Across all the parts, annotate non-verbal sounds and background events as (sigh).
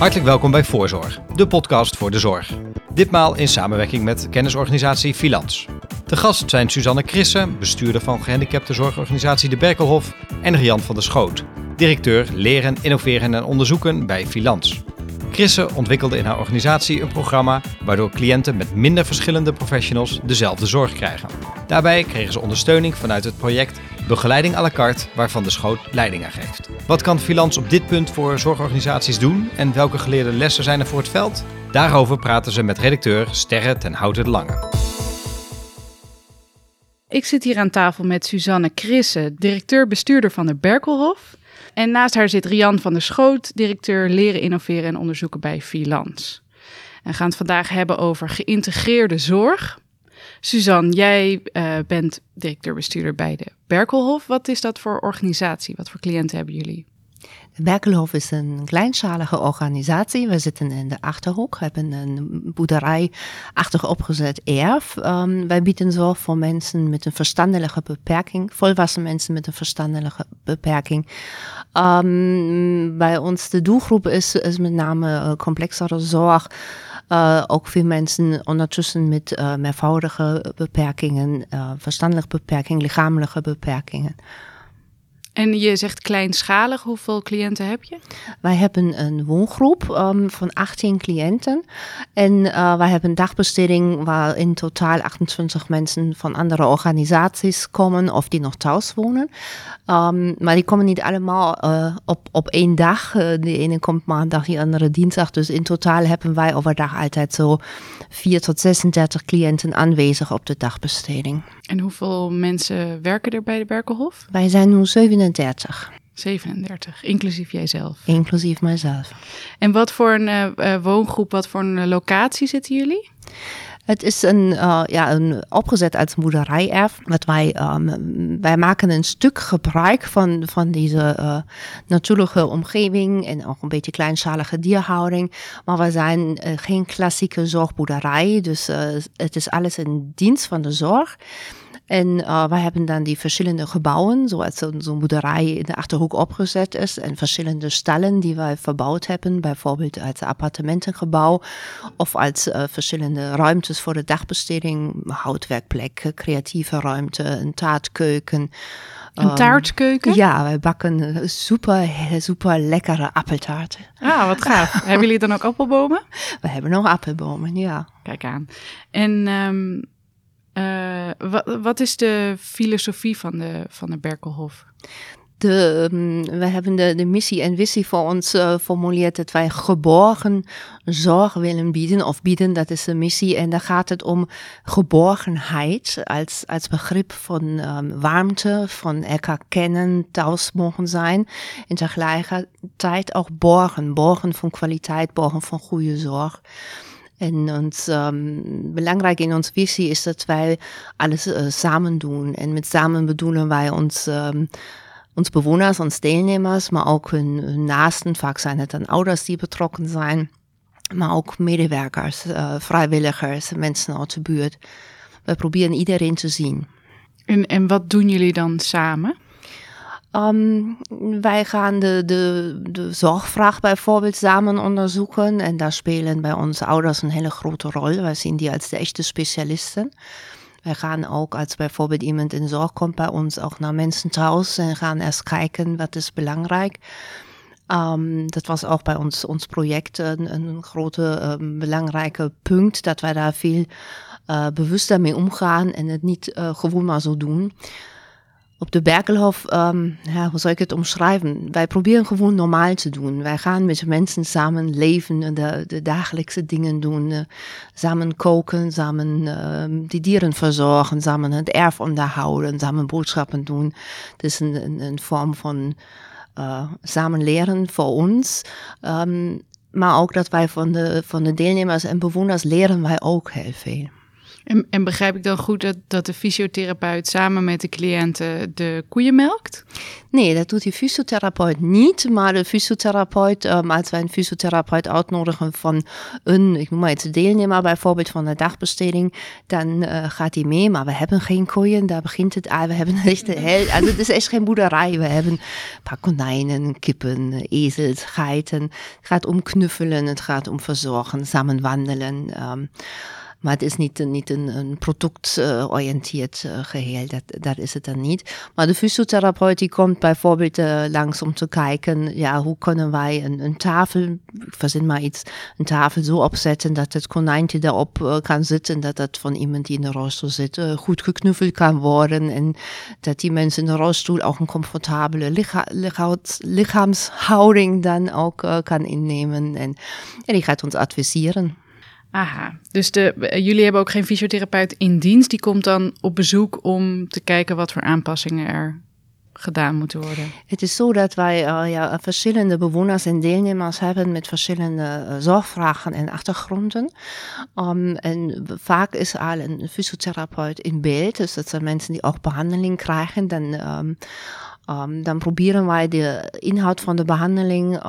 Hartelijk welkom bij Voorzorg, de podcast voor de zorg. Ditmaal in samenwerking met kennisorganisatie Filans. De gast zijn Suzanne Krissen, bestuurder van gehandicaptenzorgorganisatie De Berkelhof, en Rian van der Schoot, directeur Leren, Innoveren en Onderzoeken bij Filans. Krissen ontwikkelde in haar organisatie een programma waardoor cliënten met minder verschillende professionals dezelfde zorg krijgen. Daarbij kregen ze ondersteuning vanuit het project Begeleiding à la carte, waarvan de Schoot leiding aan geeft. Wat kan Filans op dit punt voor zorgorganisaties doen en welke geleerde lessen zijn er voor het veld? Daarover praten ze met redacteur Sterre ten Houten Lange. Ik zit hier aan tafel met Suzanne Krissen, directeur-bestuurder van de Berkelhof. En naast haar zit Rian van der Schoot, directeur leren, innoveren en onderzoeken bij Filans. En we gaan het vandaag hebben over geïntegreerde zorg. Suzanne, jij uh, bent directeur-bestuurder bij de Berkelhof. Wat is dat voor organisatie? Wat voor cliënten hebben jullie? De Berkelhof is een kleinschalige organisatie. We zitten in de Achterhoek, hebben een boerderijachtig opgezet erf. Um, wij bieden zorg voor mensen met een verstandelijke beperking, volwassen mensen met een verstandelijke beperking. Um, bij ons de doelgroep is, met name uh, complexere zorg. Uh, ook veel mensen ondertussen met uh, meervoudige beperkingen, uh, verstandelijke beperkingen, lichamelijke beperkingen. En je zegt kleinschalig, hoeveel cliënten heb je? Wij hebben een woongroep um, van 18 cliënten. En uh, wij hebben een dagbesteding waar in totaal 28 mensen van andere organisaties komen of die nog thuis wonen. Um, maar die komen niet allemaal uh, op, op één dag. Uh, de ene komt maandag, die andere dinsdag. Dus in totaal hebben wij overdag altijd zo 4 tot 36 cliënten aanwezig op de dagbesteding. En hoeveel mensen werken er bij de Berkelhof? Wij zijn nu 37. 37, inclusief jijzelf? Inclusief mijzelf. En wat voor een uh, woongroep, wat voor een locatie zitten jullie? Het is een, uh, ja, een opgezet uit boerderijerf. Wat wij, um, wij maken een stuk gebruik van, van deze uh, natuurlijke omgeving en ook een beetje kleinschalige dierhouding. Maar we zijn uh, geen klassieke zorgboerderij, dus het is alles in dienst van de zorg. En uh, wij hebben dan die verschillende gebouwen, zoals zo'n zo boerderij in de Achterhoek opgezet is. En verschillende stallen die wij verbouwd hebben, bijvoorbeeld als appartementengebouw. Of als uh, verschillende ruimtes voor de dagbesteding, houtwerkplek, creatieve ruimte, een taartkeuken. Een taartkeuken? Um, ja, wij bakken super, (laughs) super lekkere appeltaarten. Ah, wat gaaf. (laughs) hebben jullie dan ook appelbomen? We hebben nog appelbomen, ja. Kijk aan. En... Um uh, wat, wat, is de filosofie van de, van de Berkelhof? De, um, we hebben de, de, missie en visie voor ons uh, formuleerd dat wij geborgen zorg willen bieden. Of bieden, dat is de missie. En daar gaat het om geborgenheid als, als begrip van um, warmte, van elkaar kennen, thuis mogen zijn. En tegelijkertijd ook borgen. Borgen van kwaliteit, borgen van goede zorg. En ons, um, belangrijk in onze visie is dat wij alles uh, samen doen. En met samen bedoelen wij ons, um, ons bewoners, ons deelnemers, maar ook hun, naasten. Vaak zijn het dan ouders die betrokken zijn. Maar ook medewerkers, uh, vrijwilligers, mensen uit de buurt. We proberen iedereen te zien. En, en wat doen jullie dan samen? Um, wij gaan de, de, zorgvraag bijvoorbeeld samen onderzoeken. En daar spelen bij onze ouders een hele grote rol. Wij zien die als de echte specialisten. Wij gaan ook, als bijvoorbeeld iemand in zorg komt bij ons, ook naar mensen thuis en gaan eerst kijken wat is belangrijk. Um, dat was ook bij ons, ons project een, een grote um, belangrijke punt, dat wij daar veel uh, bewuster mee omgaan en het niet uh, gewoon maar zo doen. Op de Berkelhof, um, ja, hoe zou ik het omschrijven? Wij proberen gewoon normaal te doen. Wij gaan met mensen samen leven, de, de dagelijkse dingen doen. Uh, samen koken, samen uh, die dieren verzorgen, samen het erf onderhouden, samen boodschappen doen. Het is een, een, vorm van uh, samen leren voor ons. Um, maar ook dat wij van de, van de deelnemers en bewoners leren wij ook heel veel. En, en, begrijp ik dan goed dat, dat de fysiotherapeut samen met de cliënten de koeien melkt? Nee, dat doet die fysiotherapeut niet. Maar de fysiotherapeut, um, als wij een fysiotherapeut uitnodigen van een, ik noem maar iets, deelnemer bijvoorbeeld van de dagbesteding, dan uh, gaat hij mee. Maar we hebben geen koeien, daar begint het aan. We hebben echt (laughs) heel, also het is echt geen boerderij. We hebben een paar konijnen, kippen, ezels, geiten. Het gaat om knuffelen, het gaat om verzorgen, samen wandelen. Um, maar het is niet, niet een, een productgeoriënteerd uh, geheel, dat, dat is het dan niet. Maar de fysiotherapeut die komt bijvoorbeeld uh, langs om te kijken, ja, hoe kunnen wij een, een tafel, ik verzin maar iets, een tafel zo opzetten dat het konijntje daarop kan zitten, dat dat van iemand die in de rolstoel zit goed geknuffeld kan worden en dat die mensen in de rolstoel ook een comfortabele licha lichaamshouding dan ook kan innemen. En, en die gaat ons adviseren. Aha, dus de, jullie hebben ook geen fysiotherapeut in dienst. Die komt dan op bezoek om te kijken wat voor aanpassingen er gedaan moeten worden. Het is zo dat wij uh, ja, verschillende bewoners en deelnemers hebben met verschillende uh, zorgvragen en achtergronden. Um, en vaak is al een fysiotherapeut in beeld, dus dat zijn mensen die ook behandeling krijgen. Dan, um, um, dan proberen wij de inhoud van de behandeling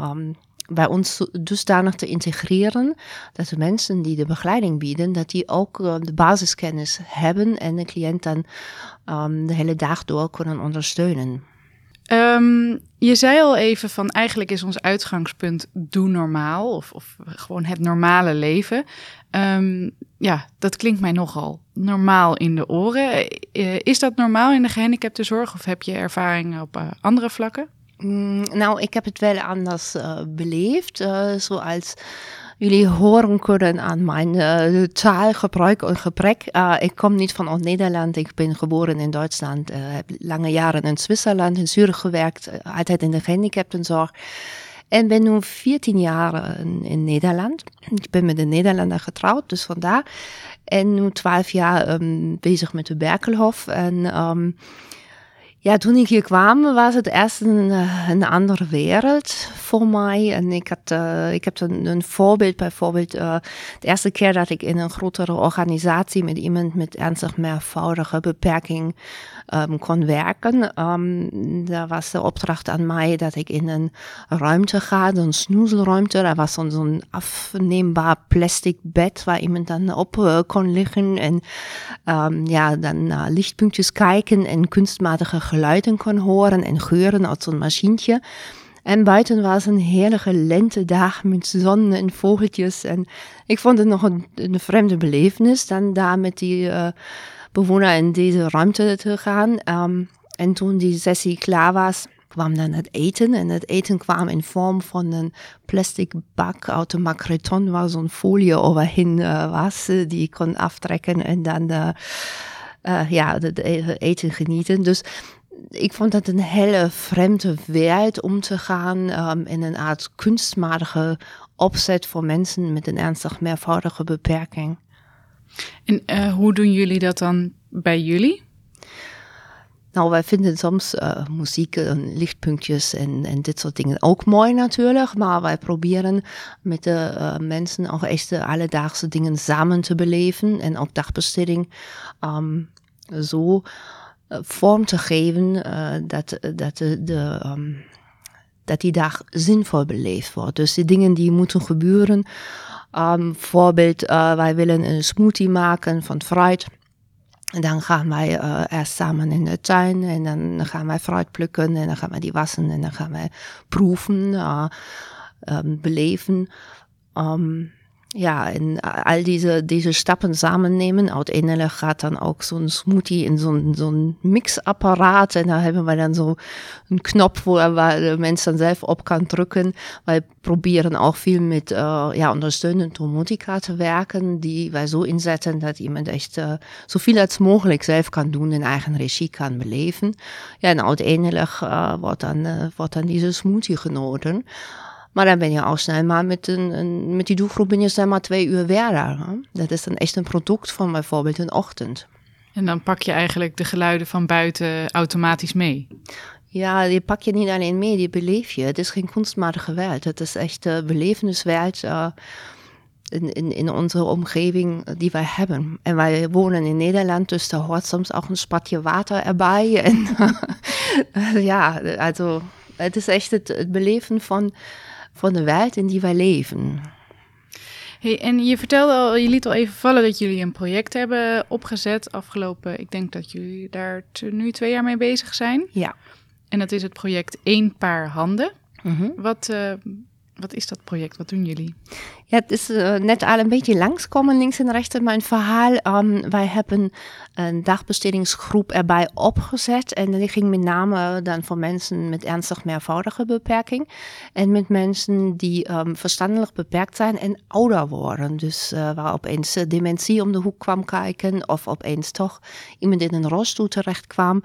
bij ons dusdanig te integreren dat de mensen die de begeleiding bieden, dat die ook uh, de basiskennis hebben en de cliënt dan um, de hele dag door kunnen ondersteunen. Um, je zei al even van eigenlijk is ons uitgangspunt doe normaal of, of gewoon het normale leven. Um, ja, dat klinkt mij nogal normaal in de oren. Uh, is dat normaal in de gehandicaptenzorg of heb je ervaring op uh, andere vlakken? Mm, nou, ik heb het wel anders uh, beleefd. Uh, zoals jullie horen kunnen aan mijn uh, taalgebruik en gebrek. ik kom niet van Nederland. Ik ben geboren in Duitsland. heb lange jaren in Zwitserland, in Zurich gewerkt. altijd in de gehandicaptenzorg. En ben nu 14 jaar in, Nederland. Ik ben met een Nederlander getrouwd, dus vandaar. En nu 12 jaar um, bezig met de Berkelhof. En um, ja, toen ik hier kwam was het eerst een, eh, een andere wereld voor mij. En ik, had, uh, ik heb een, een voorbeeld, bijvoorbeeld uh, de eerste keer dat ik in een grotere organisatie met iemand met ernstig meervoudige beperking um, kon werken. Um, daar was de opdracht aan mij dat ik in een ruimte ga, een snoezelruimte. Daar was zo'n zo afneembaar plastic bed waar iemand dan op uh, kon liggen en um, ja, dan naar lichtpuntjes kijken en kunstmatige geluiden kon horen en geuren uit zo'n machientje. En buiten was een heerlijke lentedag met zon en vogeltjes. En ik vond het nog een, een vreemde belevenis dan daar met die uh, bewoner in deze ruimte te gaan. Um, en toen die sessie klaar was, kwam dan het eten. En het eten kwam in vorm van een plastic bak uit de macreton, waar zo'n folie overheen uh, was, uh, die ik kon aftrekken en dan uh, ja, het eten genieten. Dus ik vond dat een hele vreemde wereld om te gaan in een art kunstmatige opzet voor mensen met een ernstig meervoudige beperking. En uh, hoe doen jullie dat dan bij jullie? Nou, wij vinden soms uh, muziek en lichtpuntjes en, en dit soort dingen ook mooi natuurlijk. Maar wij proberen met de mensen ook echt de alledaagse dingen samen te beleven. En ook dagbesteding um, zo vorm te geven dat, dat, de, um, dat die dag zinvol beleefd wordt. Dus die dingen die moeten gebeuren. Um, voorbeeld, uh, wij willen een smoothie maken van fruit. En dan gaan wij uh, eerst samen in de tuin en dan gaan wij fruit plukken en dan gaan wij die wassen en dan gaan wij proeven, uh, um, beleven. Um, ja, en al diese, diese Stappen zusammennehmen. Uiteindelijk gaat dan ook zo'n smoothie in zo'n zo'n mixapparaat. En daar hebben we dan zo een knop waar, waar de mens dan zelf op kan drukken. Wij proberen ook veel met uh, ja, ondersteunend domotica te werken. Die wij zo inzetten dat iemand echt uh, zoveel als mogelijk zelf kan doen. In eigen regie kan beleven. Ja, en uiteindelijk uh, wordt, dan, wordt dan deze smoothie genoten. Maar dan ben je al snel maar met, een, een, met die doelgroep ben je snel maar twee uur weer daar. Hè? Dat is dan echt een product van bijvoorbeeld een ochtend. En dan pak je eigenlijk de geluiden van buiten automatisch mee? Ja, die pak je niet alleen mee, die beleef je. Het is geen kunstmatige wereld. Het is echt uh, beleveniswereld. Uh, in, in, in onze omgeving die wij hebben. En wij wonen in Nederland, dus daar hoort soms ook een spatje water erbij. (laughs) En (laughs) ja, also het is echt het, het beleven van, van de wereld in die wij leven. Hey, en je vertelde al, je liet al even vallen dat jullie een project hebben opgezet afgelopen. Ik denk dat jullie daar nu twee jaar mee bezig zijn. Ja. En dat is het project Eén Paar Handen. Mhm. Wat, uh, wat is dat project? Wat doen jullie? Ja, het is uh, net al een beetje langskomen links en rechts in mijn verhaal. Um, wij hebben een dagbestedingsgroep erbij opgezet. En die ging met name dan voor mensen met ernstig meervoudige beperking. En met mensen die um, verstandelijk beperkt zijn en ouder worden. Dus uh, waar opeens dementie om de hoek kwam kijken. Of opeens toch iemand in een rolstoel terecht kwam.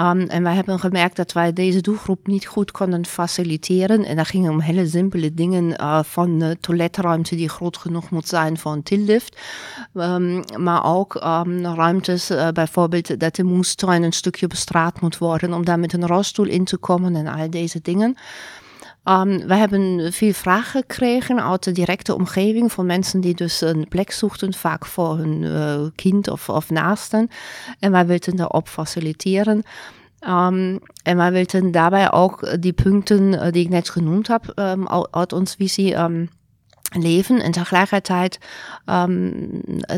Um, en wij hebben gemerkt dat wij deze doelgroep niet goed konden faciliteren. En dat ging om hele simpele dingen uh, van uh, toiletruimte die groot genoeg moet zijn voor een tillift. Um, maar ook um, ruimtes, uh, bijvoorbeeld dat de moestuin een stukje bestraat moet worden om daar met een rolstoel in te komen en al deze dingen. Um, we hebben veel vragen gekregen uit de directe omgeving van mensen die dus een plek zochten, vaak voor hun uh, kind of, naasten. En wij wilden daarop faciliteren. Um, en wij wilden daarbij ook die punten uh, die ik net genoemd heb um, uit ons visie leven en tegelijkertijd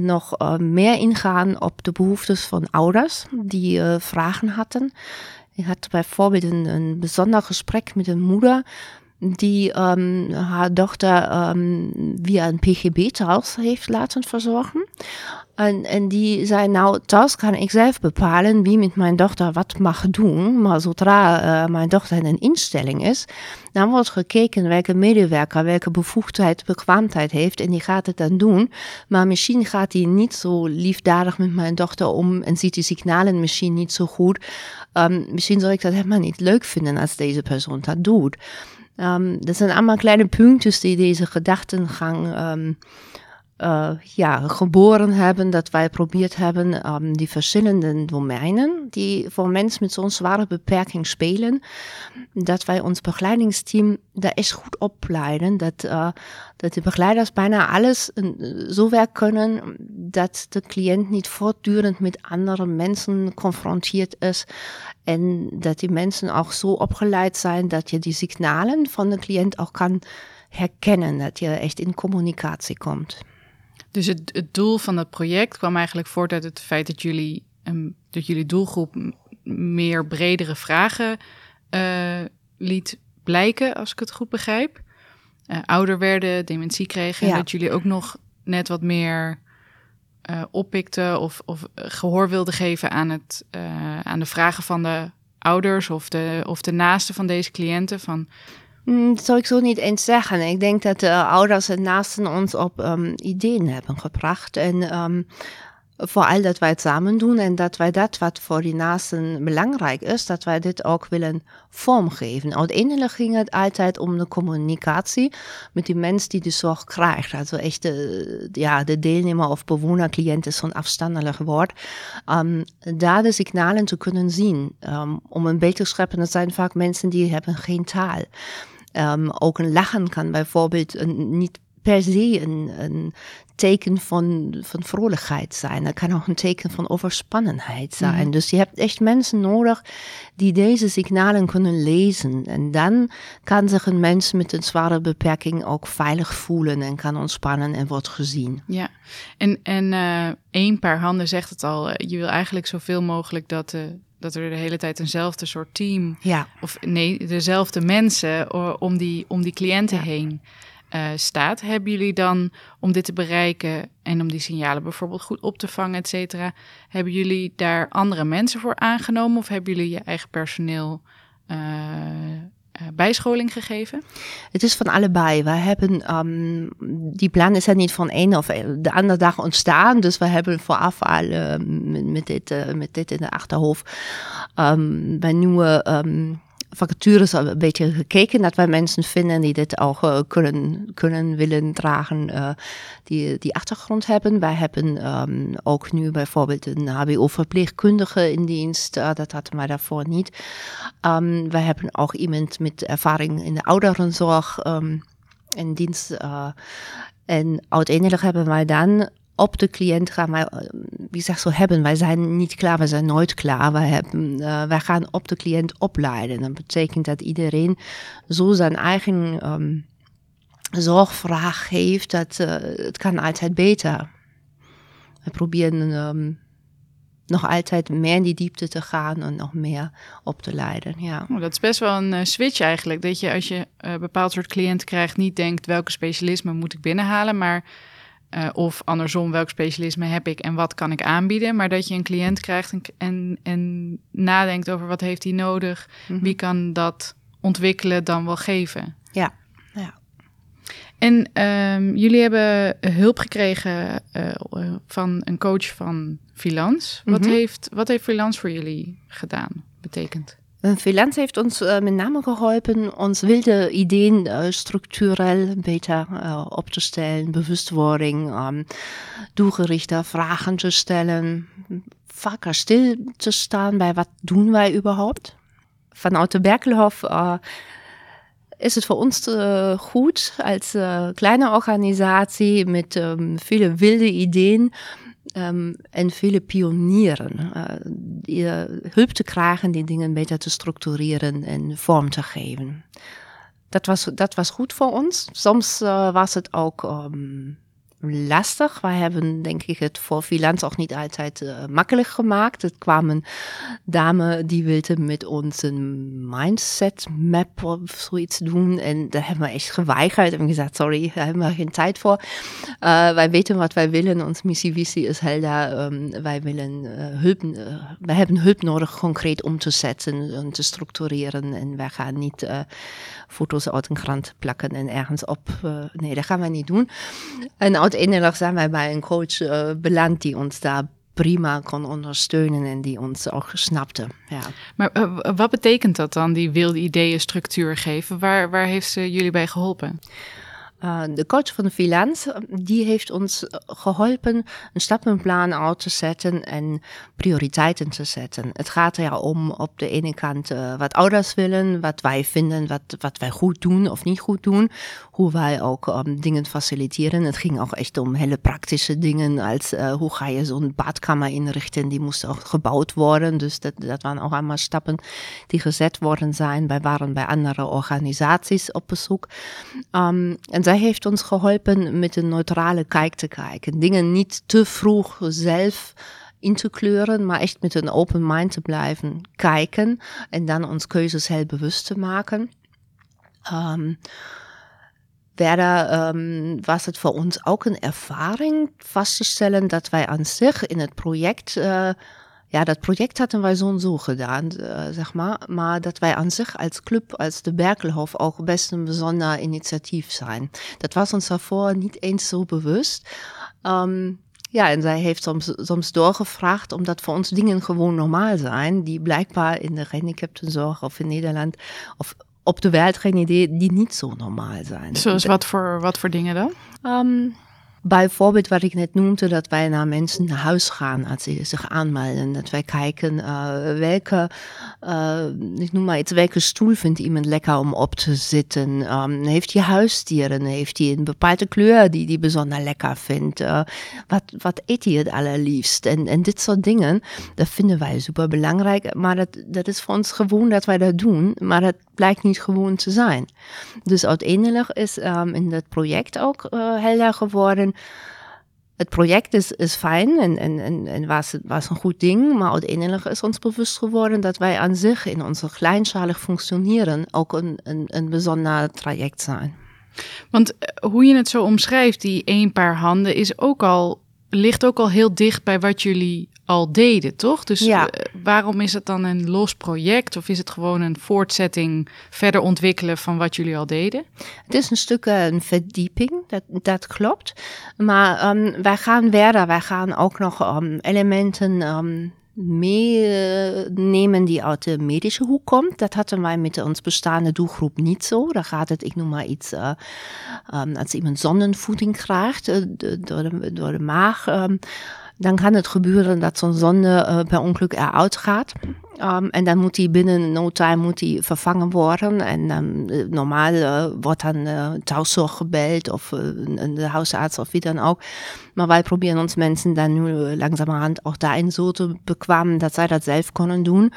nog uh, meer ingaan op de behoeftes van ouders die vragen hadden. Ik had bijvoorbeeld een, een bijzonder gesprek met een moeder die um, haar dochter um, via een PGB thuis heeft laten verzorgen. En, en die zei, nou, thuis kan ik zelf bepalen wie met mijn dochter wat mag doen. Maar zodra uh, mijn dochter in een instelling is, dan wordt gekeken welke medewerker, welke bevoegdheid, bekwaamheid heeft. En die gaat het dan doen. Maar misschien gaat hij niet zo liefdadig met mijn dochter om en ziet die signalen misschien niet zo goed. Um, misschien zou ik dat helemaal niet leuk vinden als deze persoon dat doet. Um, dat zijn allemaal kleine puntjes die deze gedachtengang um, uh, ja, geboren hebben. Dat wij geprobeerd hebben um, die verschillende domeinen die voor mensen met zo'n zware beperking spelen. Dat wij ons begeleidingsteam daar eens goed opleiden. Dat, uh, dat de begeleiders bijna alles uh, zo werk kunnen dat de cliënt niet voortdurend met andere mensen confronteerd is. En dat die mensen ook zo opgeleid zijn dat je die signalen van de cliënt ook kan herkennen. Dat je echt in communicatie komt. Dus het, het doel van het project kwam eigenlijk voort uit het feit dat jullie, um, dat jullie doelgroep meer bredere vragen uh, liet blijken, als ik het goed begrijp. Uh, ouder werden, dementie kregen. Ja. En dat jullie ook nog net wat meer uh, oppikten of, of gehoor wilden geven aan, het, aan de vragen van de ouders of de, of de naasten van deze cliënten. Van dat zou ik zo niet eens zeggen. Ik denk dat de ouders en naasten ons op um, ideeën hebben gebracht. En um, vooral dat wij het samen doen en dat wij dat wat voor die naasten belangrijk is, dat wij dit ook willen vormgeven. Uiteindelijk ging het altijd om de communicatie met die mens die de zorg krijgt. Also echt de, ja, de deelnemer of bewoner, cliënt is zo'n afstandelijk woord. Um, daar de signalen te kunnen zien. Um, om een beeld te scheppen, dat zijn vaak mensen die hebben geen taal. Um, ook een lachen kan bijvoorbeeld een, niet per se een, een teken van, van vrolijkheid zijn. Dat kan ook een teken van overspannenheid zijn. Mm -hmm. Dus je hebt echt mensen nodig die deze signalen kunnen lezen. En dan kan zich een mens met een zware beperking ook veilig voelen en kan ontspannen en wordt gezien. Ja, en, en uh, één paar handen zegt het al. Je wil eigenlijk zoveel mogelijk dat de dat er de hele tijd eenzelfde soort team, ja. of nee, dezelfde mensen om die, om die cliënten ja. heen uh, staat. Hebben jullie dan, om dit te bereiken en om die signalen bijvoorbeeld goed op te vangen, et cetera, hebben jullie daar andere mensen voor aangenomen of hebben jullie je eigen personeel uh, uh, bijscholing gegeven? Het is van allebei. We hebben, um, die plan is niet van een of de andere dag ontstaan. Dus we hebben vooraf al met, met, dit, uh, met dit in de achterhoofd um, bij nieuwe um, vacatures een beetje gekeken dat wij mensen vinden die dit ook kunnen, kunnen willen dragen, uh, die die achtergrond hebben. Wij hebben um, ook nu bijvoorbeeld een HBO-verpleegkundige in dienst, uh, dat hadden wij daarvoor niet. Um, wij hebben ook iemand met ervaring in de ouderenzorg um, in dienst. En uiteindelijk hebben wij dan op de cliënt gaan wij, eh, wie zeg zo hebben, wij zijn niet klaar, wij zijn nooit klaar. Uh, wij gaan op de cliënt opleiden. Dat betekent dat iedereen zo zijn eigen um, zorgvraag heeft, dat uh, het kan altijd beter. We proberen um, nog altijd meer in die diepte te gaan en nog meer op te leiden. Ja. Oh, dat is best wel een switch eigenlijk. Dat je als je een bepaald soort cliënt krijgt, niet denkt welke specialisme moet ik binnenhalen, maar uh, of andersom, welk specialisme heb ik en wat kan ik aanbieden. Maar dat je een cliënt krijgt en, en, en nadenkt over wat heeft hij nodig, mm -hmm. wie kan dat ontwikkelen dan wel geven. Ja, ja. En um, jullie hebben hulp gekregen uh, van een coach van Filans. Wat, mm -hmm. heeft, wat heeft Filans voor jullie gedaan, betekend? Freelance heeft uns äh, mit Namen geholfen, uns wilde Ideen äh, strukturell beter äh, aufzustellen, Bewusstwording, ähm, doelgerichte Fragen zu stellen, vaker stil zu staan bij wat doen wij überhaupt. Vanuit de Berkelhof äh, ist es für uns äh, gut als äh, kleine Organisation mit ähm, viele wilde Ideen um, en vele pionieren. Uh, die, uh, hulp te krijgen, die dingen beter te structureren en vorm te geven. Dat was, dat was goed voor ons. Soms uh, was het ook um, lastig. Wij hebben, denk ik, het voor freelance ook niet altijd uh, makkelijk gemaakt. Het kwam een dame die wilde met ons een mindset map of zoiets doen. En daar hebben we echt geweigerd. En gezegd, sorry, daar hebben we geen tijd voor. Uh, wij weten wat wij willen. Onze missievisie is helder. Um, wij willen uh, hulp, wij hebben hulp nodig concreet om te zetten en te structureren. En wij gaan niet foto's uit een krant plakken en ergens op. nee, dat gaan wij niet doen. En uiteindelijk zijn wij bij een coach uh, beland die ons daar prima kon ondersteunen en die ons ook snapte. Ja. Maar uh, wat betekent dat dan, die wilde ideeën structuur geven? Waar, waar heeft ze jullie bij geholpen? Uh, de coach van de Filans, die heeft ons geholpen een stappenplan uit te zetten en prioriteiten te zetten. Het gaat er om op de ene kant wat ouders willen, wat wij vinden, wat, wat wij goed doen of niet goed doen, hoe wij ook um, dingen faciliteren. Het ging ook echt om hele praktische dingen, als hoe ga je zo'n badkamer inrichten, die moest ook gebouwd worden. Dus dat, dat waren ook allemaal stappen die gezet worden zijn. Wij waren bij andere organisaties op bezoek. Um, en zij heeft ons geholpen met een neutrale kijk te kijken. Dingen niet te vroeg zelf in te kleuren, maar echt met een open mind te blijven kijken en dan ons keuzes heel bewust te maken. Um, verder um, was het voor ons ook een ervaring vast te stellen dat wij aan zich in het project uh, ja, dat project hadden wij zo en zo gedaan, uh, zeg maar. Maar dat wij aan zich als club, als de Berkelhof, ook best een bijzonder initiatief zijn. Dat was ons daarvoor niet eens zo bewust. Um, ja, en zij heeft soms, soms doorgevraagd, omdat voor ons dingen gewoon normaal zijn, die blijkbaar in de gehandicaptenzorg of in Nederland of op de wereld geen idee, die niet zo normaal zijn. Zoals wat voor, wat voor dingen dan? Um, Bijvoorbeeld wat ik net noemde, dat wij naar mensen naar huis gaan als ze zich aanmelden. Dat wij kijken uh, welke, uh, ik noem maar iets, welke stoel vindt iemand lekker om op te zitten. Um, heeft hij huisdieren? Heeft hij een bepaalde kleur die hij bijzonder lekker vindt? Uh, wat, wat eet hij het allerliefst? En, en dit soort dingen, dat vinden wij super belangrijk. Maar dat, dat is voor ons gewoon dat wij dat doen. Maar dat blijkt niet gewoon te zijn. Dus uiteindelijk is um, in dat project ook helder geworden het project is, is fijn en, en, en, was, was een goed ding, maar uiteindelijk is ons bewust geworden dat wij aan zich in onze kleinschalig functioneren ook een, een, een bijzonder traject zijn. Want hoe je het zo omschrijft, die één paar handen, is ook al, ligt ook al heel dicht bij wat jullie al deden, toch? Dus ja. waarom is het dan een los project of is het gewoon een voortzetting, verder ontwikkelen van wat jullie al deden? Het is een stuk een verdieping, dat, dat klopt. Maar um, wij gaan verder, wij gaan ook nog um, elementen um, meenemen die uit de medische hoek komt. Dat hadden wij met ons bestaande doelgroep niet zo. Daar gaat het, ik noem maar iets, uh, um, als iemand zondenvoeding krijgt uh, door, de, door de maag. Um, dan kan het gebeuren dat zo'n zonde uh, per ongeluk eruit gaat. Um, en dan moet die binnen no time moet die vervangen worden. En um, normaal uh, wordt dan uh, thuiszorg gebeld of uh, de huisarts of wie dan ook. Maar wij proberen ons mensen dan nu langzamerhand ook daarin zo te bekwamen dat zij dat zelf kunnen doen.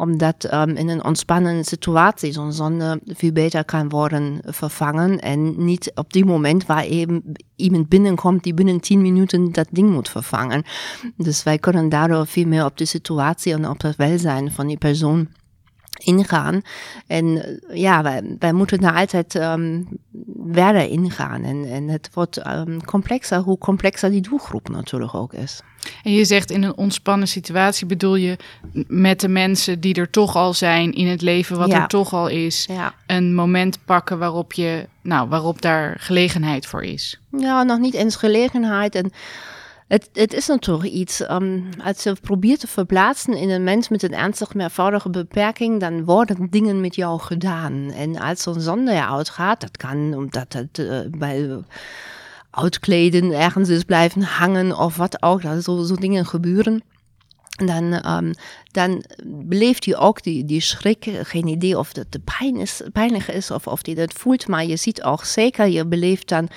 Omdat um, in een ontspannende situatie zo'n zonde veel beter kan worden vervangen. En niet op die moment waar even iemand binnenkomt die binnen 10 minuten dat ding moet vervangen. Dus wij kunnen daardoor veel meer op de situatie en op het welzijn van die persoon ingaan. En ja, wij, wij moeten daar altijd um, verder ingaan. En, en het wordt um, complexer, hoe complexer die doelgroep natuurlijk ook is. En je zegt in een ontspannen situatie bedoel je met de mensen die er toch al zijn in het leven wat Ja. er toch al is, Ja. een moment pakken waarop je, nou, waarop daar gelegenheid voor is. Ja, nog niet eens gelegenheid. En het, is natuurlijk iets, um, als je probeert te verplaatsen in een mens met een ernstig meervoudige beperking, dan worden dingen met jou gedaan. En als zo'n zonde eruit gaat, dat kan omdat het uh, bij uitkleden ergens is blijven hangen of wat ook, dat zo, zo dingen gebeuren. Dan, um, dan beleeft je ook die, die schrik. Geen idee of dat de pijn is, pijnlijk is of of die dat voelt. Maar je ziet ook zeker, je beleeft dan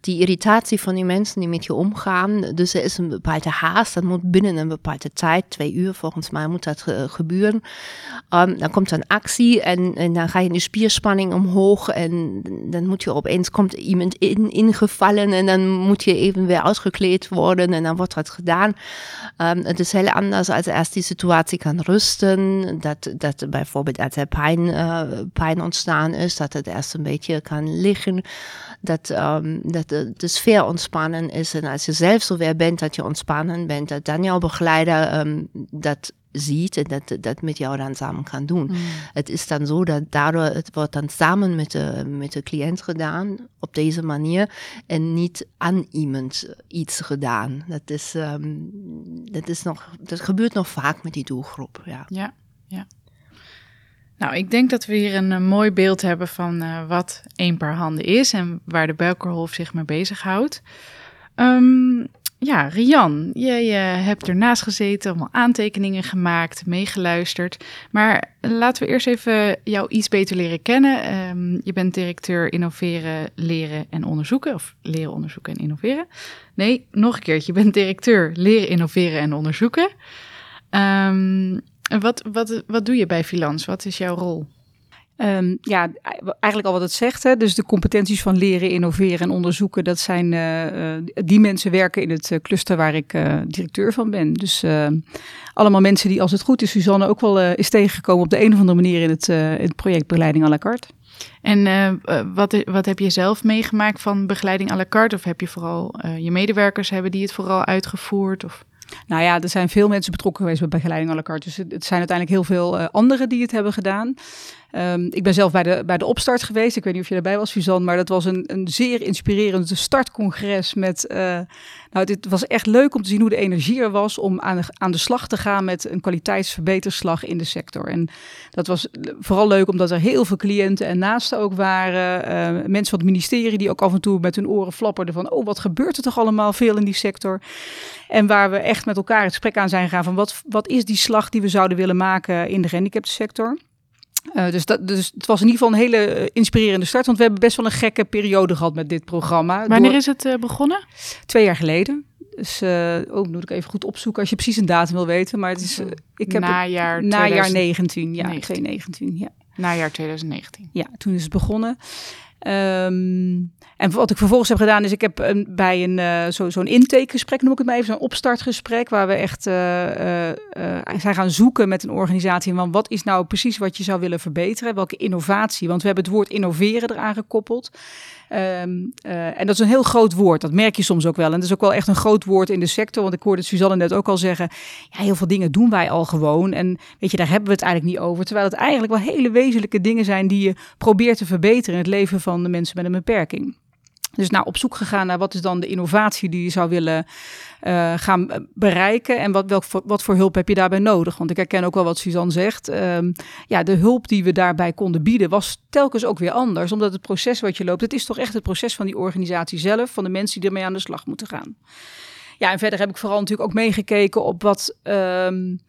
die irritatie van die mensen die met je omgaan. Dus er is een bepaalde haast. Dat moet binnen een bepaalde tijd, twee uur volgens mij, moet dat uh, gebeuren. Um, dan komt een actie en, en dan ga je in de spierspanning omhoog. En dan moet je opeens, komt iemand in, ingevallen en dan moet je even weer uitgekleed worden. En dan wordt dat gedaan. Um, het is heel anders als eerst die situatie kan rusten. Dat, dat bijvoorbeeld als er pijn, uh, pijn ontstaan is, dat het eerst een beetje kan liggen. Dat, um, dat de, sfeer ontspannen is. En als je zelf zover bent dat je ontspannen bent, dat dan jouw begeleider um, dat ziet en dat, dat met jou dan samen kan doen. Mm. Het is dan zo dat daardoor, het wordt dan samen met de, met de cliënt gedaan, op deze manier, en niet aan iemand iets gedaan. Dat is, um, dat is nog, dat gebeurt nog vaak met die doelgroep, ja. Ja, ja. Nou, ik denk dat we hier een, een mooi beeld hebben van uh, wat één paar handen is en waar de Belkerhof zich mee bezighoudt. Um, ja, Rian, jij uh, hebt ernaast gezeten, allemaal aantekeningen gemaakt, meegeluisterd. Maar laten we eerst even jou iets beter leren kennen. Um, je bent directeur innoveren, leren en onderzoeken. Of leren, onderzoeken en innoveren. Nee, nog een keertje. Je bent directeur leren, innoveren en onderzoeken. Um, wat, wat, wat doe je bij Filans? Wat is jouw rol? Um, ja, eigenlijk al wat het zegt. Hè? Dus de competenties van leren, innoveren en onderzoeken. Dat zijn uh, uh, die mensen werken in het uh, cluster waar ik directeur van ben. Dus allemaal mensen die, als het goed is, Suzanne ook wel is tegengekomen op de een of andere manier in het, het project Begeleiding à la carte. En wat, wat heb je zelf meegemaakt van begeleiding à la carte? Of heb je vooral je medewerkers hebben die het vooral uitgevoerd? Of? Nou ja, er zijn veel mensen betrokken geweest bij begeleiding à la carte. Dus het, het zijn uiteindelijk heel veel uh, anderen die het hebben gedaan. Um, ik ben zelf bij de, bij de opstart geweest. Ik weet niet of je erbij was, Suzanne. Maar dat was een, een zeer inspirerend startcongres. Met, uh, nou, het was echt leuk om te zien hoe de energie er was om aan de, aan de slag te gaan met een kwaliteitsverbeterslag in de sector. En dat was vooral leuk omdat er heel veel cliënten en naasten ook waren. Uh, mensen van het ministerie die ook af en toe met hun oren flapperden van, oh, wat gebeurt er toch allemaal veel in die sector? En waar we echt met elkaar het gesprek aan zijn gegaan van wat, wat is die slag die we zouden willen maken in de gehandicaptensector? Uh, dus, dat, dus het was in ieder geval een hele inspirerende start. Want we hebben best wel een gekke periode gehad met dit programma. Wanneer Door... is het uh, begonnen? Twee jaar geleden. Dus uh, oh, moet ik even goed opzoeken als je precies een datum wil weten. Maar het is. ik heb najaar, het, najaar 19, ja, 2019. Ja. Najaar 2019. Ja, toen is het begonnen. Um, en wat ik vervolgens heb gedaan is, ik heb een, bij een zo'n zo intakegesprek, noem ik het maar even, zo'n opstartgesprek, waar we echt uh, zijn gaan zoeken met een organisatie van wat is nou precies wat je zou willen verbeteren, welke innovatie, want we hebben het woord innoveren eraan gekoppeld. Um, en dat is een heel groot woord, dat merk je soms ook wel. En dat is ook wel echt een groot woord in de sector, want ik hoorde Suzanne net ook al zeggen, ja, heel veel dingen doen wij al gewoon en weet je, daar hebben we het eigenlijk niet over, terwijl het eigenlijk wel hele wezenlijke dingen zijn die je probeert te verbeteren in het leven van de mensen met een beperking. Dus nou op zoek gegaan naar wat is dan de innovatie die je zou willen uh, gaan bereiken en wat, welk, wat voor hulp heb je daarbij nodig? Want ik herken ook wel wat Suzanne zegt. Um, ja, de hulp die we daarbij konden bieden was telkens ook weer anders, omdat het proces wat je loopt, het is toch echt het proces van die organisatie zelf, van de mensen die ermee aan de slag moeten gaan. Ja, en verder heb ik vooral natuurlijk ook meegekeken op wat. Um,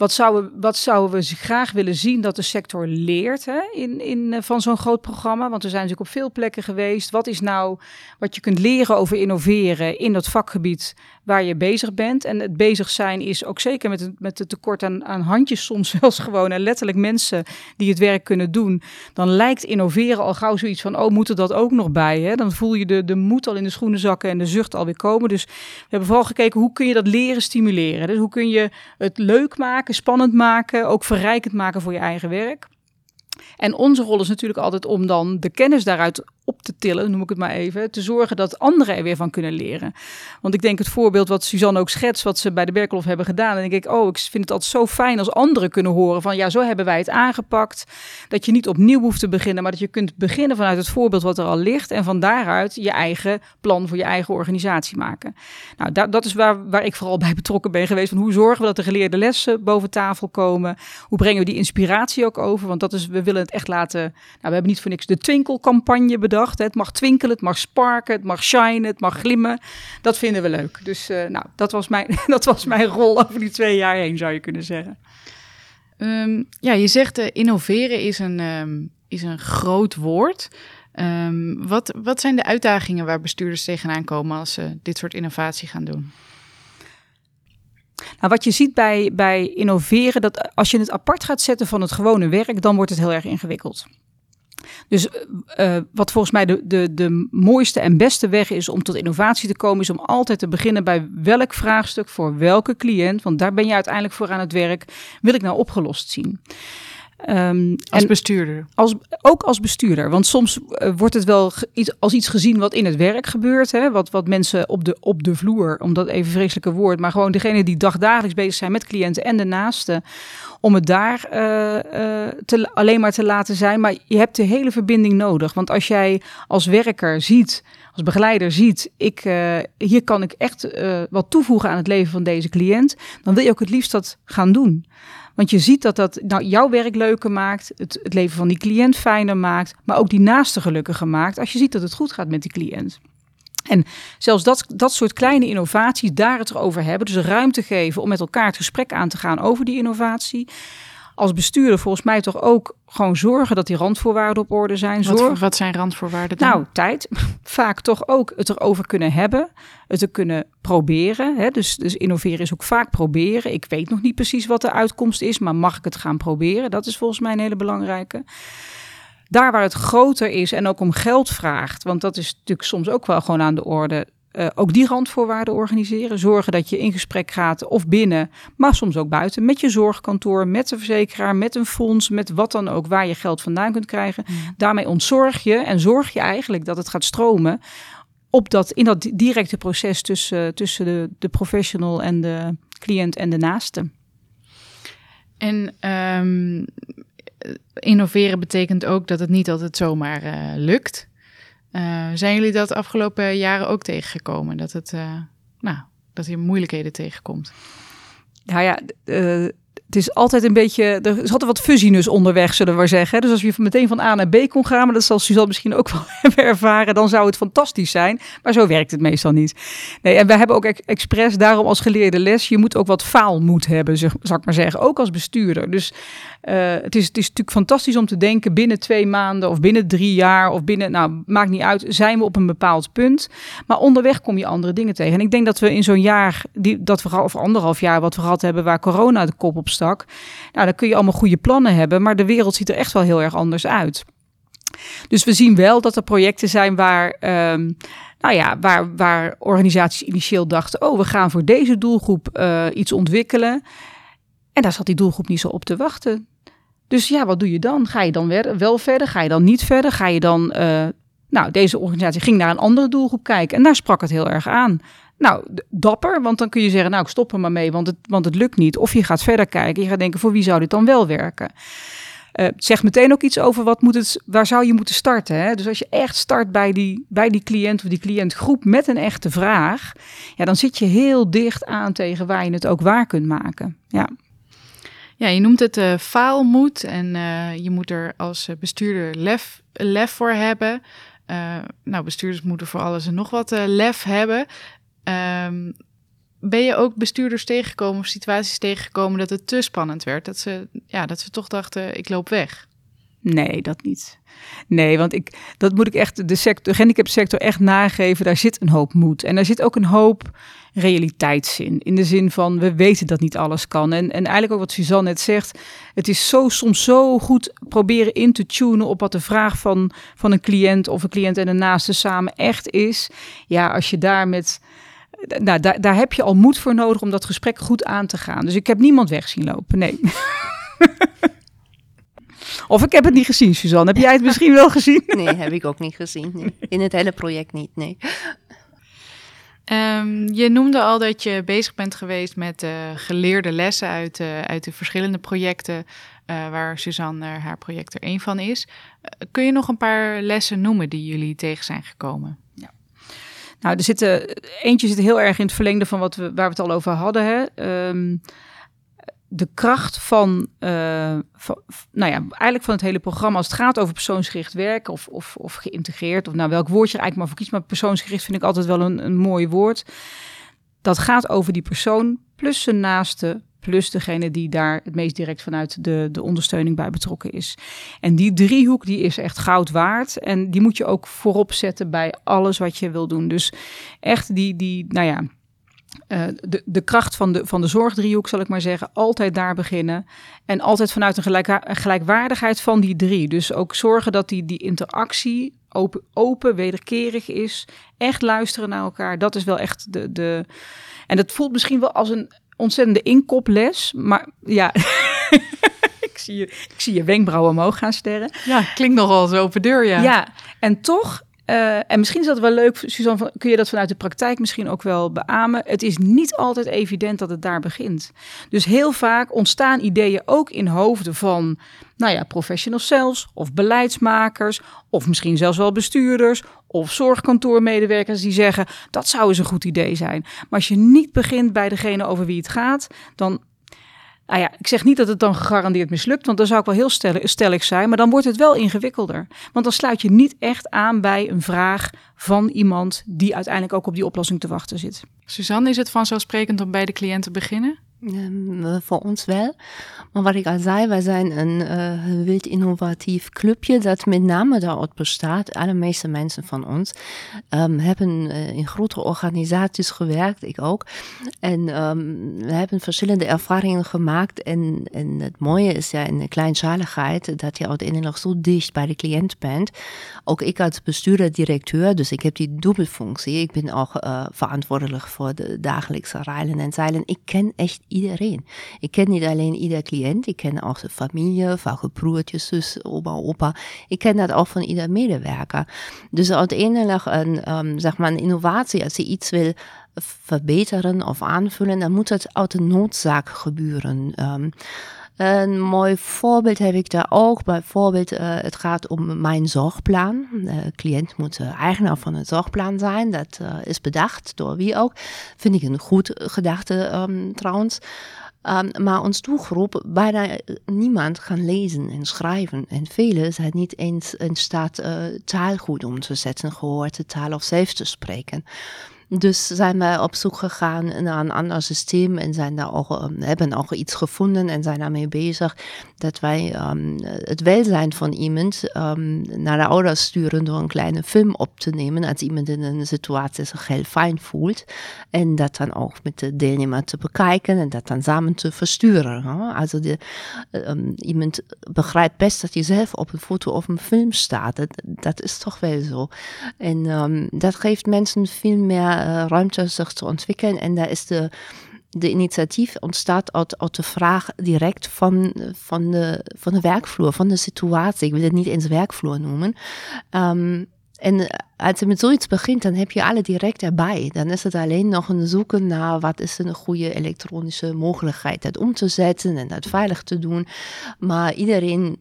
wat zouden, wat zouden we graag willen zien dat de sector leert hè, in, in, eh, van zo'n groot programma? Want we zijn natuurlijk op veel plekken geweest. Wat is nou wat je kunt leren over innoveren in dat vakgebied waar je bezig bent? En het bezig zijn is ook zeker met het, met het tekort aan, aan handjes, soms (laughs) zelfs gewoon en letterlijk mensen die het werk kunnen doen. Dan lijkt innoveren al gauw zoiets van: oh, moet er dat ook nog bij? Hè? Dan voel je de, de moed al in de schoenen zakken en de zucht alweer komen. Dus we hebben vooral gekeken hoe kun je dat leren stimuleren. Dus hoe kun je het leuk maken? Spannend maken, ook verrijkend maken voor je eigen werk. En onze rol is natuurlijk altijd om dan de kennis daaruit op te tillen, noem ik het maar even, te zorgen dat anderen er weer van kunnen leren. Want ik denk het voorbeeld wat Suzanne ook schetst, wat ze bij de Berkelhof hebben gedaan, en denk ik, oh, ik vind het altijd zo fijn als anderen kunnen horen van, ja, zo hebben wij het aangepakt, dat je niet opnieuw hoeft te beginnen, maar dat je kunt beginnen vanuit het voorbeeld wat er al ligt en van daaruit je eigen plan voor je eigen organisatie maken. Nou, dat, dat is waar, waar ik vooral bij betrokken ben geweest, van hoe zorgen we dat de geleerde lessen boven tafel komen, hoe brengen we die inspiratie ook over, want dat is, we willen het echt laten, nou, we hebben niet voor niks de twinkelcampagne bedacht, het mag twinkelen, het mag sparken, het mag shinen, het mag glimmen. Dat vinden we leuk. Dus uh, nou, dat was, mijn, (laughs) dat was mijn rol over die twee jaar heen, zou je kunnen zeggen. Um, ja, je zegt uh, innoveren is een, um, is een groot woord. Um, wat, wat zijn de uitdagingen waar bestuurders tegenaan komen als ze dit soort innovatie gaan doen? Nou, wat je ziet bij, bij innoveren, dat als je het apart gaat zetten van het gewone werk, dan wordt het heel erg ingewikkeld. Dus uh, wat volgens mij de, de, de mooiste en beste weg is om tot innovatie te komen, is om altijd te beginnen bij welk vraagstuk voor welke cliënt, want daar ben je uiteindelijk voor aan het werk, wil ik nou opgelost zien. Um, als bestuurder? Als, ook als bestuurder. Want soms uh, wordt het wel iets, als iets gezien wat in het werk gebeurt. Hè? Wat, wat mensen op de, op de vloer, om dat even vreselijke woord. Maar gewoon degene die dagdagelijks bezig zijn met cliënten en de naasten. Om het daar uh, uh, te, alleen maar te laten zijn. Maar je hebt de hele verbinding nodig. Want als jij als werker ziet als begeleider ziet, ik, hier kan ik echt wat toevoegen aan het leven van deze cliënt, dan wil je ook het liefst dat gaan doen. Want je ziet dat dat nou, jouw werk leuker maakt, het, het leven van die cliënt fijner maakt, maar ook die naaste gelukkiger maakt als je ziet dat het goed gaat met die cliënt. En zelfs dat, dat soort kleine innovaties, daar het erover hebben, dus ruimte geven om met elkaar het gesprek aan te gaan over die innovatie als bestuurder volgens mij toch ook gewoon zorgen dat die randvoorwaarden op orde zijn. Wat, voor, wat zijn randvoorwaarden dan? Nou, tijd. (laughs) Vaak toch ook het erover kunnen hebben, het te kunnen proberen. Hè? Dus, dus innoveren is ook vaak proberen. Ik weet nog niet precies wat de uitkomst is, maar mag ik het gaan proberen? Dat is volgens mij een hele belangrijke. Daar waar het groter is en ook om geld vraagt, want dat is natuurlijk soms ook wel gewoon aan de orde uh, ook die randvoorwaarden organiseren. Zorgen dat je in gesprek gaat of binnen, maar soms ook buiten. Met je zorgkantoor, met de verzekeraar, met een fonds, met wat dan ook waar je geld vandaan kunt krijgen. Mm. Daarmee ontzorg je en zorg je eigenlijk dat het gaat stromen op dat, in dat directe proces tussen, tussen de, de professional en de cliënt en de naaste. En um, innoveren betekent ook dat het niet altijd zomaar uh, lukt. Uh, zijn jullie dat afgelopen jaren ook tegengekomen? Dat, het, uh, nou, dat je moeilijkheden tegenkomt? Nou ja, uh, het is altijd een beetje, er is altijd wat fuzziness onderweg, zullen we zeggen. Dus als je meteen van A naar B kon gaan, maar dat zal Suzanne misschien ook (laughs) wel hebben ervaren, dan zou het fantastisch zijn. Maar zo werkt het meestal niet. Nee, en we hebben ook expres daarom als geleerde les, je moet ook wat faalmoed hebben, zeg, zal ik maar zeggen, ook als bestuurder. Dus uh, het, is, het is natuurlijk fantastisch om te denken binnen twee maanden of binnen drie jaar of binnen, nou, maakt niet uit, zijn we op een bepaald punt. Maar onderweg kom je andere dingen tegen. En ik denk dat we in zo'n jaar, die, dat we, of anderhalf jaar wat we gehad hebben, waar corona de kop op Nou, dan kun je allemaal goede plannen hebben, maar de wereld ziet er echt wel heel erg anders uit. Dus we zien wel dat er projecten zijn waar, um, nou ja, waar, waar organisaties initieel dachten: oh, we gaan voor deze doelgroep uh, iets ontwikkelen. En daar zat die doelgroep niet zo op te wachten. Dus ja, wat doe je dan? Ga je dan wel verder? Ga je dan niet verder? Ga je dan. Uh, nou, deze organisatie ging naar een andere doelgroep kijken en daar sprak het heel erg aan. Nou, dapper, want dan kun je zeggen, nou, ik stop er maar mee, want het, want het lukt niet. Of je gaat verder kijken, je gaat denken, voor wie zou dit dan wel werken? Uh, zeg meteen ook iets over wat moet het, waar zou je moeten starten. Hè? Dus als je echt start bij die, bij die cliënt of die cliëntgroep met een echte vraag, ja, dan zit je heel dicht aan tegen waar je het ook waar kunt maken. Ja. Ja, je noemt het uh, faalmoed en uh, je moet er als bestuurder lef, lef voor hebben. Nou, bestuurders moeten voor alles en nog wat lef hebben. Um, Ben je ook bestuurders tegengekomen of situaties tegengekomen dat het te spannend werd? Dat ze, ja, dat ze toch dachten, ik loop weg? Nee, dat niet. Nee, want ik, dat moet ik echt de, sector, de gehandicapsector echt nageven. Daar zit een hoop moed. En daar zit ook een hoop realiteitszin. In de zin van, we weten dat niet alles kan. En, en eigenlijk ook wat Suzanne net zegt. Het is zo, soms zo goed proberen in te tunen op wat de vraag van, van een cliënt of een cliënt en een naaste samen echt is. Ja, als je daar met... Nou, daar, daar heb je al moed voor nodig om dat gesprek goed aan te gaan. Dus ik heb niemand weg zien lopen, nee. (laughs) Of ik heb het niet gezien, Suzanne. Heb jij het misschien wel gezien? (laughs) Nee, heb ik ook niet gezien. Nee. In het hele project niet, nee. Um, je noemde al dat je bezig bent geweest met uh, geleerde lessen uit, uh, uit de verschillende projecten uh, waar Suzanne haar project er één van is. kun je nog een paar lessen noemen die jullie tegen zijn gekomen? Nou, er zitten, eentje zit heel erg in het verlengde van wat we, waar we het al over hadden. Hè. Um, de kracht van, van, nou ja, eigenlijk van het hele programma, als het gaat over persoonsgericht werken of, of, of geïntegreerd, of nou welk woord je er eigenlijk maar voor kiest, maar persoonsgericht vind ik altijd wel een, een mooi woord. Dat gaat over die persoon plus zijn naaste, plus degene die daar het meest direct vanuit de, de ondersteuning bij betrokken is. En die driehoek die is echt goud waard en die moet je ook voorop zetten bij alles wat je wil doen. Dus echt die, die nou ja, uh, de, de kracht van de, van de zorgdriehoek, zal ik maar zeggen, altijd daar beginnen. En altijd vanuit een gelijkwaardigheid van die drie. Dus ook zorgen dat die, die interactie open, open, wederkerig is. Echt luisteren naar elkaar. Dat is wel echt de. de en dat voelt misschien wel als een ontzettende inkoples. Maar ja. (laughs) ik, zie je, ik zie je wenkbrauwen omhoog gaan sterren. Ja, klinkt nogal zo open deur, ja. Ja, en toch uh, en misschien is dat wel leuk, Suzanne, kun je dat vanuit de praktijk misschien ook wel beamen. Het is niet altijd evident dat het daar begint. Dus heel vaak ontstaan ideeën ook in hoofden van, nou ja, professionals zelfs, of beleidsmakers, of misschien zelfs wel bestuurders, of zorgkantoormedewerkers die zeggen, dat zou eens een goed idee zijn. Maar als je niet begint bij degene over wie het gaat, dan nou ja, ik zeg niet dat het dan gegarandeerd mislukt, want dan zou ik wel heel stellig zijn, maar dan wordt het wel ingewikkelder. Want dan sluit je niet echt aan bij een vraag van iemand die uiteindelijk ook op die oplossing te wachten zit. Suzanne, is het vanzelfsprekend om bij de cliënt te beginnen? Um, voor ons wel. Maar wat ik al zei, wij zijn een uh, wild innovatief clubje dat met name daaruit bestaat. Alle meeste mensen van ons um, hebben uh, in grotere organisaties gewerkt, ik ook. En um, we hebben verschillende ervaringen gemaakt. En, en het mooie is ja in de kleinschaligheid dat je uiteindelijk zo dicht bij de cliënt bent. Ook ik als bestuurder-directeur, dus ik heb die dubbelfunctie. Ik ben ook uh, verantwoordelijk voor de dagelijkse rijlen en zeilen. Ik ken echt iedereen. Ik ken niet alleen ieder cliënt, ik ken ook de familie, vaak broertjes, zus, oma, opa. Ik ken dat ook van ieder medewerker. Dus uiteindelijk een, um, zeg maar innovatie, als je iets wil verbeteren of aanvullen, dan moet het uit de noodzaak gebeuren. Um, een mooi voorbeeld heb ik daar ook. Bijvoorbeeld, uh, het gaat om mijn zorgplan. De cliënt moet de eigenaar van het zorgplan zijn. Dat uh, is bedacht door wie ook. Vind ik een goed gedachte um, trouwens. Um, maar ons doelgroep, bijna niemand gaan lezen en schrijven. En velen zijn niet eens in staat uh, taal goed om te zetten, gehoorde taal of zelf te spreken. Dus zijn we op zoek gegaan naar een ander systeem en zijn daar ook, um, hebben ook iets gevonden en zijn daarmee bezig dat wij um, het welzijn van iemand um, naar de ouders sturen door een kleine film op te nemen als iemand in een situatie zich heel fijn voelt. En dat dan ook met de deelnemer te bekijken en dat dan samen te versturen. Also iemand begrijpt best dat je zelf op een foto of een film staat. Dat, dat is toch wel zo. En dat geeft mensen veel meer uh, ruimte zich te ontwikkelen. En daar is de, de initiatief ontstaat uit, uit de vraag direct van, van, de, van de werkvloer, van de situatie. Ik wil het niet eens werkvloer noemen. Um, en als je met zoiets begint, dan heb je alle direct erbij. Dan is het alleen nog een zoeken naar wat is een goede elektronische mogelijkheid dat om te zetten en dat veilig te doen. Maar iedereen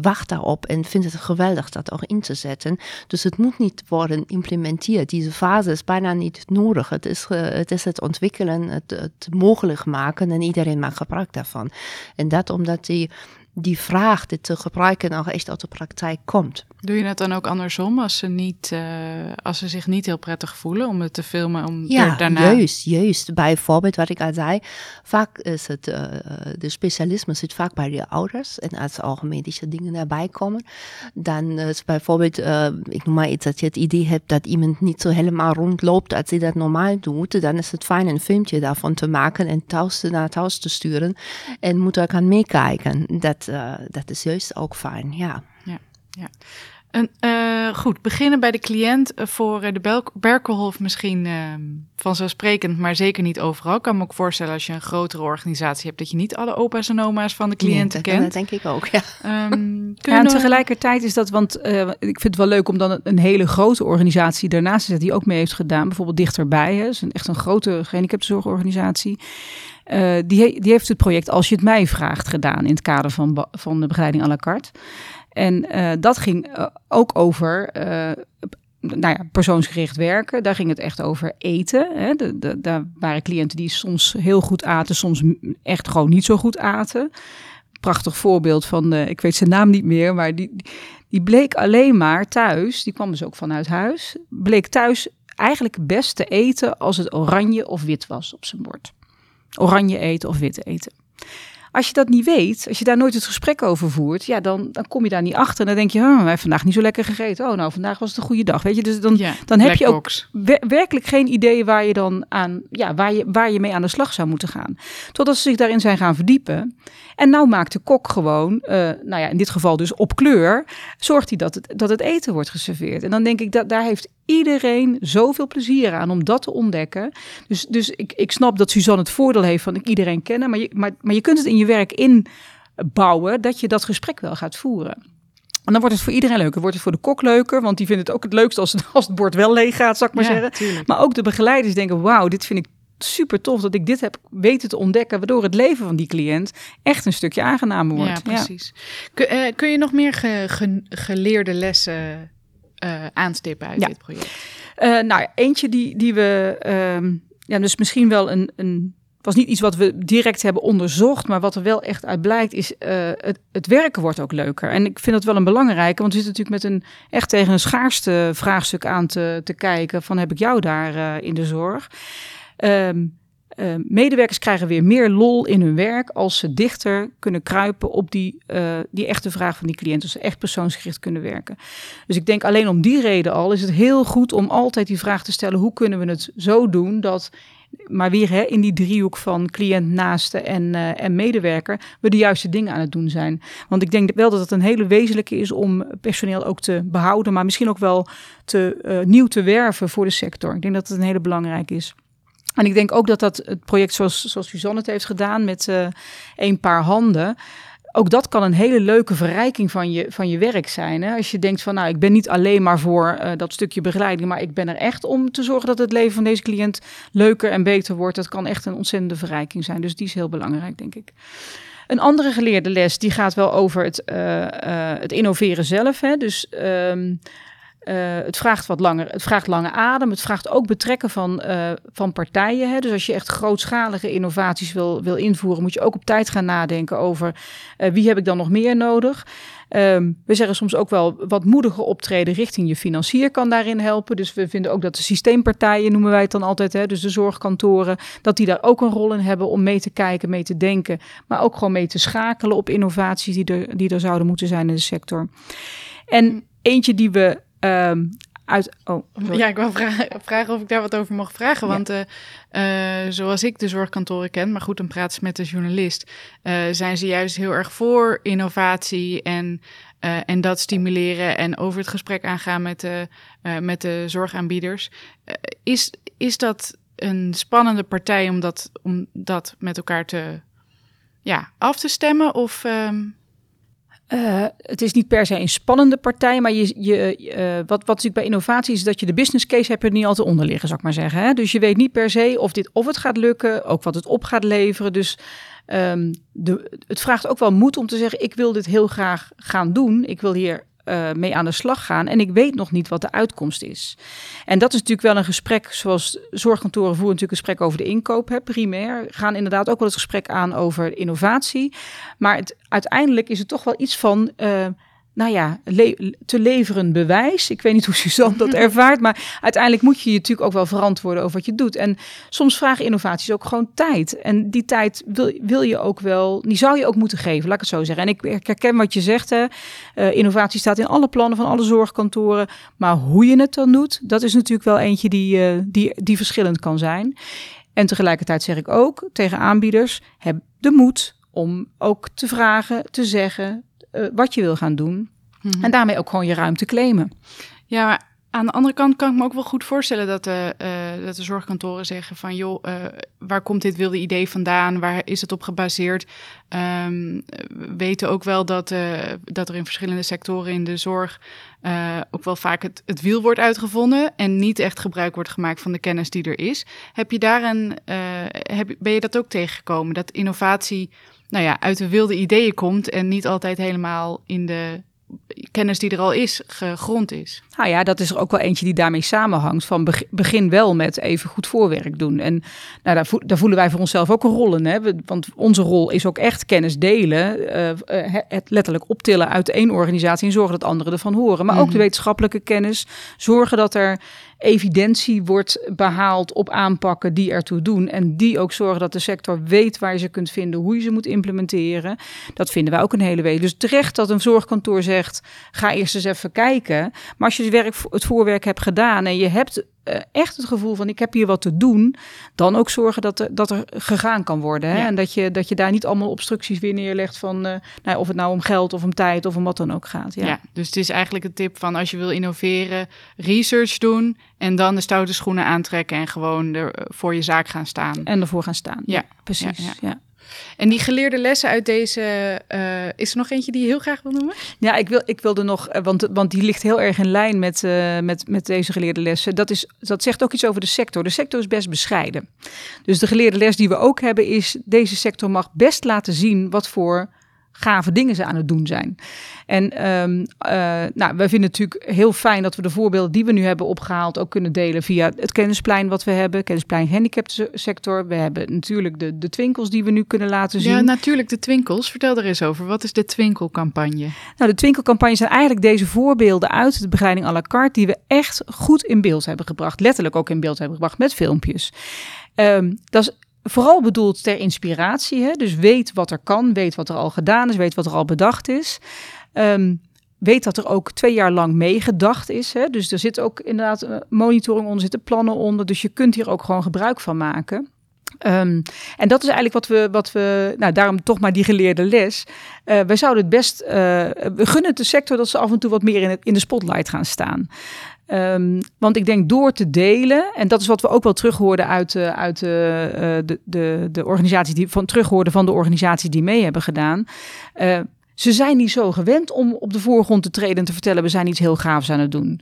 wacht daarop en vindt het geweldig dat ook in te zetten. Dus het moet niet worden implementeerd. Deze fase is bijna niet nodig. Het is, het, het ontwikkelen, het, het mogelijk maken en iedereen maakt gebruik daarvan. En dat omdat die die vraag dit te gebruiken nog echt uit de praktijk komt. Doe je het dan ook andersom als ze niet uh, als ze zich niet heel prettig voelen om het te filmen? Om Ja, daarna... juist, juist. Bijvoorbeeld wat ik al zei, vaak is het, uh, de specialisme zit vaak bij de ouders. En als er ook medische dingen erbij komen, dan is bijvoorbeeld, uh, ik noem maar iets, dat je het idee hebt dat iemand niet zo helemaal rondloopt als hij dat normaal doet, dan is het fijn een filmpje daarvan te maken en thuis naar thuis te sturen. En moeder kan meekijken. Dat, uh, dat is juist ook fijn, ja. Ja, ja. En, uh, goed, beginnen bij de cliënt voor de Bel Berkelhof misschien uh, vanzelfsprekend, maar zeker niet overal. Ik kan me ook voorstellen als je een grotere organisatie hebt, dat je niet alle opa's en oma's van de cliënten nee, kent. Dat denk ik ook, ja. (laughs) Um, ja en tegelijkertijd is dat, want uh, ik vind het wel leuk om dan een hele grote organisatie daarnaast te zetten die ook mee heeft gedaan. Bijvoorbeeld dichterbij, hè, is een, echt een grote gehandicaptenzorgorganisatie. Uh, die, die heeft het project Als je het mij vraagt gedaan in het kader van, van de begeleiding à la carte. En uh, dat ging uh, ook over nou ja, persoonsgericht werken. Daar ging het echt over eten. Hè. De, de, daar waren cliënten die soms heel goed aten, soms echt gewoon niet zo goed aten. Prachtig voorbeeld van, ik weet zijn naam niet meer, maar die, die bleek alleen maar thuis, die kwam dus ook vanuit huis, bleek thuis eigenlijk best te eten als het oranje of wit was op zijn bord. Oranje eten of wit eten. Als je dat niet weet, als je daar nooit het gesprek over voert, ja, dan, dan kom je daar niet achter. En dan denk je, oh, wij hebben vandaag niet zo lekker gegeten. Oh, nou, vandaag was het een goede dag. Weet je, dus dan, ja, dan heb je ook wer werkelijk geen idee waar je dan aan, ja, waar je, waar je mee aan de slag zou moeten gaan. Totdat ze zich daarin zijn gaan verdiepen. En nou maakt de kok gewoon, uh, nou ja, in dit geval dus op kleur, zorgt hij dat het, dat het eten wordt geserveerd. En dan denk ik, dat daar heeft iedereen zoveel plezier aan om dat te ontdekken. Dus, dus ik, ik snap dat Suzanne het voordeel heeft van iedereen kennen, maar je, maar, maar je kunt het in je werk inbouwen dat je dat gesprek wel gaat voeren. En dan wordt het voor iedereen leuker. Wordt het voor de kok leuker, want die vindt het ook het leukst als het, als het bord wel leeg gaat, zal ik maar Ja, zeggen. tuurlijk. Maar ook de begeleiders denken, wauw, dit vind ik super tof dat ik dit heb weten te ontdekken, waardoor het leven van die cliënt echt een stukje aangenamer wordt. Ja, precies. Kun, eh, kun je nog meer ge- ge- geleerde lessen eh, aanstippen uit Ja. dit project? Eh, nou, eentje die, die we, ehm, ja, dus misschien wel een, een, was niet iets wat we direct hebben onderzocht, maar wat er wel echt uit blijkt, is het, het werken wordt ook leuker. En ik vind dat wel een belangrijke, want we zitten natuurlijk met een echt tegen een schaarste vraagstuk aan te, te kijken van heb ik jou daar in de zorg? Ehm, eh, medewerkers krijgen weer meer lol in hun werk als ze dichter kunnen kruipen op die, eh, die echte vraag van die cliënt. Dus ze echt persoonsgericht kunnen werken. Dus ik denk alleen om die reden al is het heel goed om altijd die vraag te stellen: hoe kunnen we het zo doen dat, maar weer hè, in die driehoek van cliënt, naaste en, eh, en medewerker, we de juiste dingen aan het doen zijn. Want ik denk wel dat het een hele wezenlijke is om personeel ook te behouden, maar misschien ook wel te, eh, nieuw te werven voor de sector. Ik denk dat het een hele belangrijke is. En ik denk ook dat dat het project zoals, zoals Suzanne het heeft gedaan met eh een paar handen. Ook dat kan een hele leuke verrijking van je, van je werk zijn. Hè? Als je denkt van nou, ik ben niet alleen maar voor eh, dat stukje begeleiding, maar ik ben er echt om te zorgen dat het leven van deze cliënt leuker en beter wordt. Dat kan echt een ontzettende verrijking zijn. Dus die is heel belangrijk, denk ik. Een andere geleerde les die gaat wel over het, uh, het innoveren zelf. Hè? Dus um, uh, het vraagt wat langer, het vraagt lange adem. Het vraagt ook betrekken van, uh, van partijen. Hè? Dus als je echt grootschalige innovaties wil, wil invoeren, moet je ook op tijd gaan nadenken over uh, wie heb ik dan nog meer nodig. Um, we zeggen soms ook wel wat moediger optreden richting je financier kan daarin helpen. Dus we vinden ook dat de systeempartijen, noemen wij het dan altijd, hè, dus de zorgkantoren, dat die daar ook een rol in hebben om mee te kijken, mee te denken, maar ook gewoon mee te schakelen op innovaties die er, die er zouden moeten zijn in de sector. En eentje die we um, uit. Oh, sorry. ja, ik wil vragen, (laughs) vragen of ik daar wat over mag vragen. Ja. Want uh, uh, zoals ik de zorgkantoren ken, maar goed, dan praat ze met de journalist, uh, zijn ze juist heel erg voor innovatie en, en dat stimuleren en over het gesprek aangaan met de, met de zorgaanbieders. Is, is dat een spannende partij om dat, om dat met elkaar te ja, af te stemmen? Of. Um, uh, het is niet per se een spannende partij, maar je, je, uh, wat, wat natuurlijk bij innovatie is dat je de business case hebt er niet altijd onder liggen, zou ik maar zeggen. Hè? Dus je weet niet per se of dit of het gaat lukken, ook wat het op gaat leveren. Dus um, de, het vraagt ook wel moed om te zeggen: ik wil dit heel graag gaan doen. Ik wil hier uh, mee aan de slag gaan. En ik weet nog niet wat de uitkomst is. En dat is natuurlijk wel een gesprek, zoals zorgkantoren voeren natuurlijk een gesprek over de inkoop, hè, primair. Gaan inderdaad ook wel het gesprek aan over innovatie. Maar uiteindelijk is het toch wel iets van. Uh, nou ja, te leveren bewijs. Ik weet niet hoe Suzanne dat (laughs) ervaart, maar uiteindelijk moet je je natuurlijk ook wel verantwoorden over wat je doet. En soms vragen innovaties ook gewoon tijd. En die tijd wil, wil je ook wel, die zou je ook moeten geven, laat ik het zo zeggen. En ik herken wat je zegt, hè. Uh, innovatie staat in alle plannen van alle zorgkantoren. Maar hoe je het dan doet, dat is natuurlijk wel eentje die, uh, die, die verschillend kan zijn. En tegelijkertijd zeg ik ook tegen aanbieders, heb de moed om ook te vragen, te zeggen, uh, wat je wil gaan doen. Mhm. En daarmee ook gewoon je ruimte claimen. Ja, maar aan de andere kant kan ik me ook wel goed voorstellen dat de, uh, dat de zorgkantoren zeggen van joh, uh, waar komt dit wilde idee vandaan? Waar is het op gebaseerd? Um, we weten ook wel dat, uh, dat er in verschillende sectoren in de zorg ook wel vaak het, het wiel wordt uitgevonden en niet echt gebruik wordt gemaakt van de kennis die er is. Heb je daar een, heb, ben je dat ook tegengekomen? Dat innovatie nou ja, uit de wilde ideeën komt en niet altijd helemaal in de kennis die er al is, gegrond is. Nou ja, dat is er ook wel eentje die daarmee samenhangt. Van begin wel met even goed voorwerk doen. En nou, daar, daar voelen wij voor onszelf ook een rol in. Hè? Want onze rol is ook echt kennis delen. Uh, het letterlijk optillen uit één organisatie en zorgen dat anderen ervan horen. Maar ook de mhm. wetenschappelijke kennis. Zorgen dat er evidentie wordt behaald op aanpakken die ertoe doen. En die ook zorgen dat de sector weet waar je ze kunt vinden, hoe je ze moet implementeren. Dat vinden wij ook een hele week. Dus terecht dat een zorgkantoor zegt: ga eerst eens even kijken. Maar als je het, werk, het voorwerk hebt gedaan en je hebt uh, echt het gevoel van ik heb hier wat te doen, dan ook zorgen dat er, dat er gegaan kan worden. Hè? En dat je, dat je daar niet allemaal obstructies weer neerlegt van uh, nou, of het nou om geld of om tijd of om wat dan ook gaat. Ja. ja, dus het is eigenlijk een tip van als je wil innoveren, research doen en dan de stoute schoenen aantrekken en gewoon er voor je zaak gaan staan. En ervoor gaan staan. Ja, precies. ja. En die geleerde lessen uit deze, uh, is er nog eentje die je heel graag wil noemen? Ja, ik, wil, ik wilde nog, eh, want, want die ligt heel erg in lijn met, uh, met, met deze geleerde lessen. Dat, is, dat zegt ook iets over de sector. De sector is best bescheiden. Dus de geleerde les die we ook hebben is, deze sector mag best laten zien wat voor gave dingen ze aan het doen zijn. En um, uh, nou, wij vinden natuurlijk heel fijn dat we de voorbeelden die we nu hebben opgehaald ook kunnen delen via het kennisplein wat we hebben, kennisplein handicapsector. We hebben natuurlijk de, de twinkels die we nu kunnen laten zien. Ja, natuurlijk de twinkels. Vertel er eens over. Wat is de twinkelcampagne? Nou, de twinkelcampagne zijn eigenlijk deze voorbeelden uit de begeleiding à la carte die we echt goed in beeld hebben gebracht. Letterlijk ook in beeld hebben gebracht met filmpjes. Um, dat is vooral bedoeld ter inspiratie. Hè? Dus weet wat er kan, weet wat er al gedaan is, weet wat er al bedacht is. Um, weet dat er ook twee jaar lang meegedacht is. Hè? Dus er zit ook inderdaad uh, monitoring onder, zitten plannen onder. Dus je kunt hier ook gewoon gebruik van maken. Um, en dat is eigenlijk wat we, wat we, nou daarom toch maar die geleerde les. Uh, wij zouden het best, uh, we gunnen de sector dat ze af en toe wat meer in, het, in de spotlight gaan staan. Um, want ik denk door te delen, en dat is wat we ook wel terughoorden uit, uh, uit uh, de, de, de organisaties die van terughoorden van de organisaties die mee hebben gedaan. Ze zijn niet zo gewend om op de voorgrond te treden en te vertellen: we zijn iets heel gaafs aan het doen.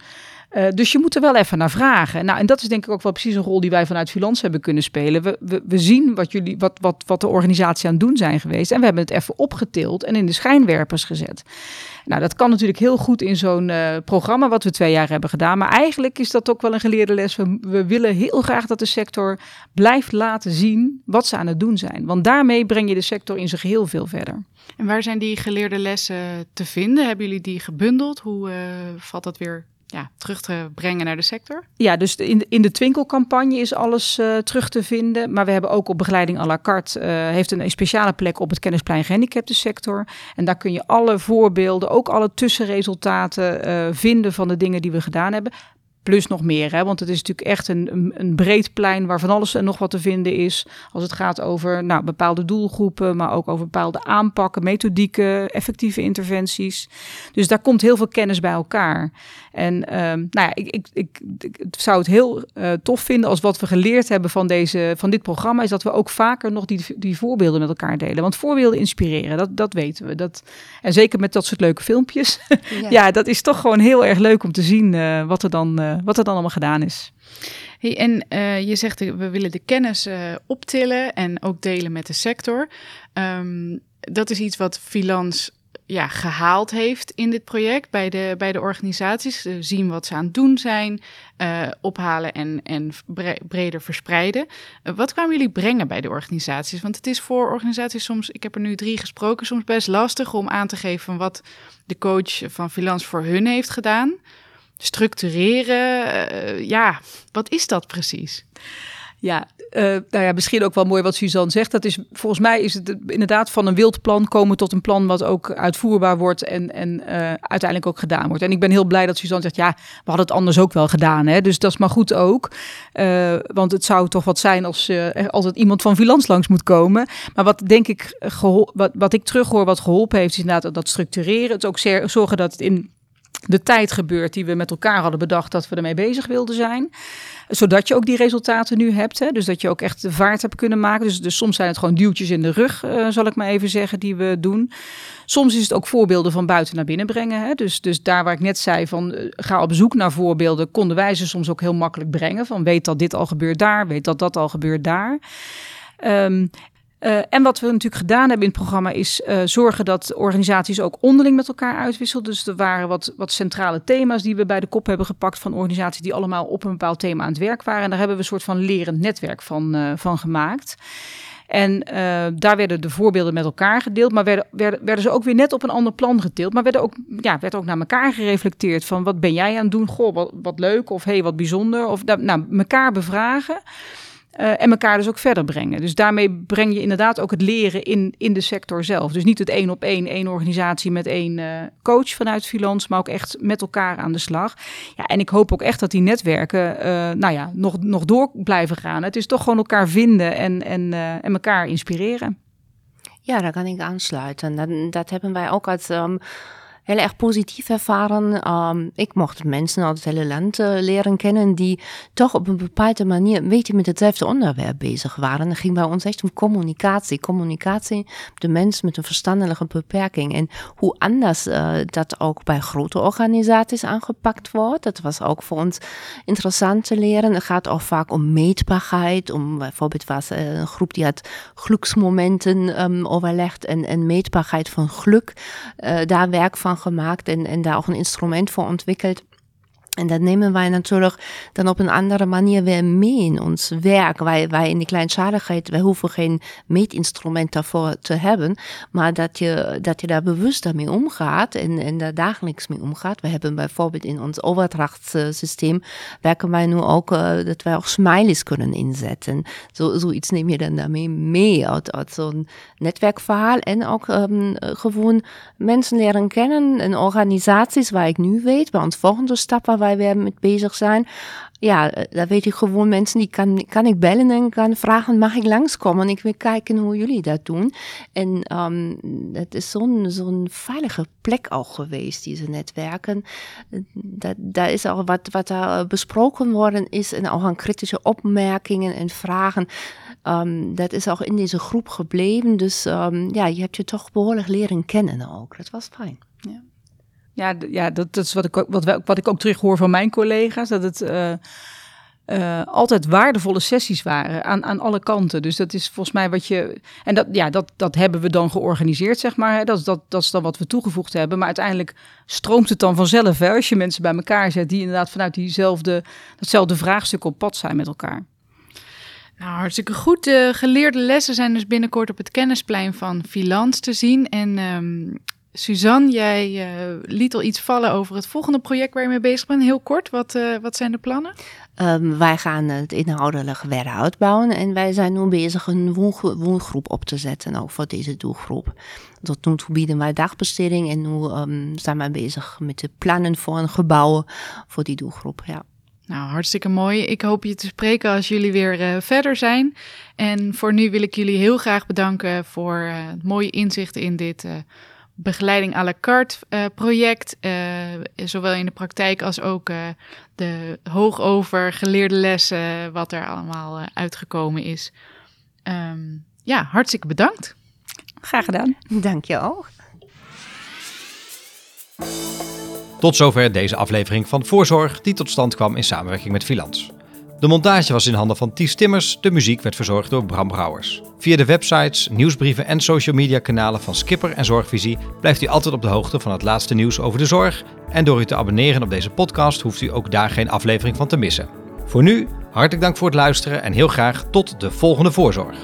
Dus je moet er wel even naar vragen. Nou, en dat is denk ik ook wel precies een rol die wij vanuit Filans hebben kunnen spelen. We, we, we, zien wat, jullie, wat, wat, wat de organisatie aan het doen zijn geweest. En we hebben het even opgetild en in de schijnwerpers gezet. Nou, dat kan natuurlijk heel goed in zo'n uh, programma wat we twee jaar hebben gedaan. Maar eigenlijk is dat ook wel een geleerde les. We, we, willen heel graag dat de sector blijft laten zien wat ze aan het doen zijn. Want daarmee breng je de sector in zijn geheel veel verder. En waar zijn die geleerde lessen te vinden? Hebben jullie die gebundeld? Hoe uh, valt dat weer ja, terug te brengen naar de sector? Ja, dus in, de, in de Twinkelcampagne is alles uh, terug te vinden. Maar we hebben ook op begeleiding à la carte, uh, heeft een, speciale plek op het kennisplein gehandicapte sector. En daar kun je alle voorbeelden, ook alle tussenresultaten uh, vinden van de dingen die we gedaan hebben. Plus nog meer, hè? want het is natuurlijk echt een, een, breed plein waar van alles en nog wat te vinden is. Als het gaat over nou, bepaalde doelgroepen, maar ook over bepaalde aanpakken, methodieken, effectieve interventies. Dus daar komt heel veel kennis bij elkaar. En um, nou ja, ik, ik, ik, ik, zou het heel uh, tof vinden als wat we geleerd hebben van, deze, van dit programma, is dat we ook vaker nog die, die voorbeelden met elkaar delen. Want voorbeelden inspireren, dat, dat weten we. Dat, en zeker met dat soort leuke filmpjes. (laughs) Ja, ja dat is toch gewoon heel erg leuk om te zien uh, wat er dan. Uh, uh, wat er dan allemaal gedaan is. Hey, en uh, je zegt we willen de kennis uh, optillen en ook delen met de sector. Um, dat is iets wat Filans ja, gehaald heeft in dit project bij de, bij de organisaties. Zien wat ze aan het doen zijn, ophalen en, en bre breder verspreiden. Wat kwamen jullie brengen bij de organisaties? Want het is voor organisaties soms, ik heb er nu drie gesproken, soms best lastig om aan te geven wat de coach van Filans voor hun heeft gedaan. Structureren, ja, wat is dat precies? Ja, uh, nou ja, misschien ook wel mooi wat Suzanne zegt. Dat is, volgens mij is het inderdaad van een wild plan komen tot een plan wat ook uitvoerbaar wordt en, en uh, uiteindelijk ook gedaan wordt. En ik ben heel blij dat Suzanne zegt, ja, we hadden het anders ook wel gedaan. Hè? Dus dat is maar goed ook. Want het zou toch wat zijn als er altijd iemand van Vilans langs moet komen. Maar wat denk ik, wat, wat ik terughoor wat geholpen heeft, is inderdaad dat structureren. Het ook zorgen dat het in de tijd gebeurt die we met elkaar hadden bedacht dat we ermee bezig wilden zijn. Zodat je ook die resultaten nu hebt. Hè? Dus dat je ook echt de vaart hebt kunnen maken. Dus, dus soms zijn het gewoon duwtjes in de rug, uh, zal ik maar even zeggen, die we doen. Soms is het ook voorbeelden van buiten naar binnen brengen. Hè? Dus, dus daar waar ik net zei van uh, ga op zoek naar voorbeelden, konden wij ze soms ook heel makkelijk brengen. Van weet dat dit al gebeurt daar, weet dat dat al gebeurt daar. Um, uh, en wat we natuurlijk gedaan hebben in het programma is uh, zorgen dat organisaties ook onderling met elkaar uitwisselden. Dus er waren wat, wat centrale thema's die we bij de kop hebben gepakt van organisaties die allemaal op een bepaald thema aan het werk waren. En daar hebben we een soort van lerend netwerk van, uh, van gemaakt. En daar werden de voorbeelden met elkaar gedeeld, maar werden, werden, werden ze ook weer net op een ander plan gedeeld. Maar werden ook, ja, werd ook naar elkaar gereflecteerd van wat ben jij aan het doen? Goh, wat, wat leuk of hey, wat bijzonder. Of nou, elkaar bevragen. Uh, en elkaar dus ook verder brengen. Dus daarmee breng je inderdaad ook het leren in, in de sector zelf. Dus niet het één op één, één organisatie met één uh, coach vanuit Filans, maar ook echt met elkaar aan de slag. Ja, en ik hoop ook echt dat die netwerken uh, nou ja, nog, nog door blijven gaan. Het is toch gewoon elkaar vinden en, en, en elkaar inspireren. Ja, daar kan ik aansluiten. Dat, dat hebben wij ook als heel erg positief ervaren. Um, ik mocht mensen uit het hele land uh, leren kennen die toch op een bepaalde manier een beetje met hetzelfde onderwerp bezig waren. Het ging bij ons echt om communicatie. Communicatie de mens met een verstandelijke beperking. En hoe anders uh, dat ook bij grote organisaties aangepakt wordt. Dat was ook voor ons interessant te leren. Het gaat ook vaak om meetbaarheid. Om, bijvoorbeeld was uh, een groep die had geluksmomenten um, overlegd en, en meetbaarheid van geluk. daar werk van gemaakt en, en daar ook een instrument voor ontwikkeld. En dat nemen wij natuurlijk dan op een andere manier weer mee in ons werk. Wij, wij in die kleinschaligheid, wij hoeven geen meetinstrument daarvoor te hebben. Maar dat je, dat je daar bewust daarmee omgaat en, en daar dagelijks mee omgaat. We hebben bijvoorbeeld in ons overdrachtssysteem, werken wij nu ook, uh, dat wij ook smileys kunnen inzetten. Zo, zoiets neem je dan daarmee mee uit, uit zo'n netwerkverhaal. En ook um, gewoon mensen leren kennen en organisaties waar ik nu weet, bij ons volgende stap waar wij weer mee bezig zijn. Ja, daar weet ik gewoon mensen die kan, kan ik bellen en kan vragen, mag ik langskomen? En ik wil kijken hoe jullie dat doen. En um, het is zo'n zo'n veilige plek ook geweest, deze netwerken. Dat, daar is al wat, wat daar besproken worden is en ook aan kritische opmerkingen en vragen. Um, dat is ook in deze groep gebleven. Dus um, ja, je hebt je toch behoorlijk leren kennen ook. Dat was fijn. Ja. Ja, dat, dat is wat ik, ook, wat, wat ik ook terug hoor van mijn collega's. Dat het uh, uh, altijd waardevolle sessies waren aan, aan alle kanten. Dus dat is volgens mij wat je. En dat, ja, dat, dat hebben we dan georganiseerd, zeg maar. Dat, dat, dat is dan wat we toegevoegd hebben. Maar uiteindelijk stroomt het dan vanzelf hè, als je mensen bij elkaar zet die inderdaad vanuit diezelfde, datzelfde vraagstuk op pad zijn met elkaar. Nou, hartstikke goed. De geleerde lessen zijn dus binnenkort op het kennisplein van Filans te zien. En um, Suzanne, jij uh, liet al iets vallen over het volgende project waar je mee bezig bent. Heel kort, wat, uh, wat zijn de plannen? Um, wij gaan het inhoudelijk verder uitbouwen en wij zijn nu bezig een woongroep op te zetten, ook voor deze doelgroep. Tot nu toe bieden wij dagbesteding en nu um, zijn wij bezig met de plannen voor een gebouw voor die doelgroep. Ja. Nou, hartstikke mooi. Ik hoop je te spreken als jullie weer uh, verder zijn. En voor nu wil ik jullie heel graag bedanken voor het mooie inzicht in dit begeleiding à la carte uh, project, uh, zowel in de praktijk als ook uh, de hoogover geleerde lessen, wat er allemaal uitgekomen is. Um, ja, hartstikke bedankt. Graag gedaan. Dank je ook. Tot zover deze aflevering van Voorzorg, die tot stand kwam in samenwerking met Filans. De montage was in handen van Ties Timmers, de muziek werd verzorgd door Bram Brouwers. Via de websites, nieuwsbrieven en social media kanalen van Skipper en Zorgvisie blijft u altijd op de hoogte van het laatste nieuws over de zorg. En door u te abonneren op deze podcast hoeft u ook daar geen aflevering van te missen. Voor nu, hartelijk dank voor het luisteren en heel graag tot de volgende voorzorg.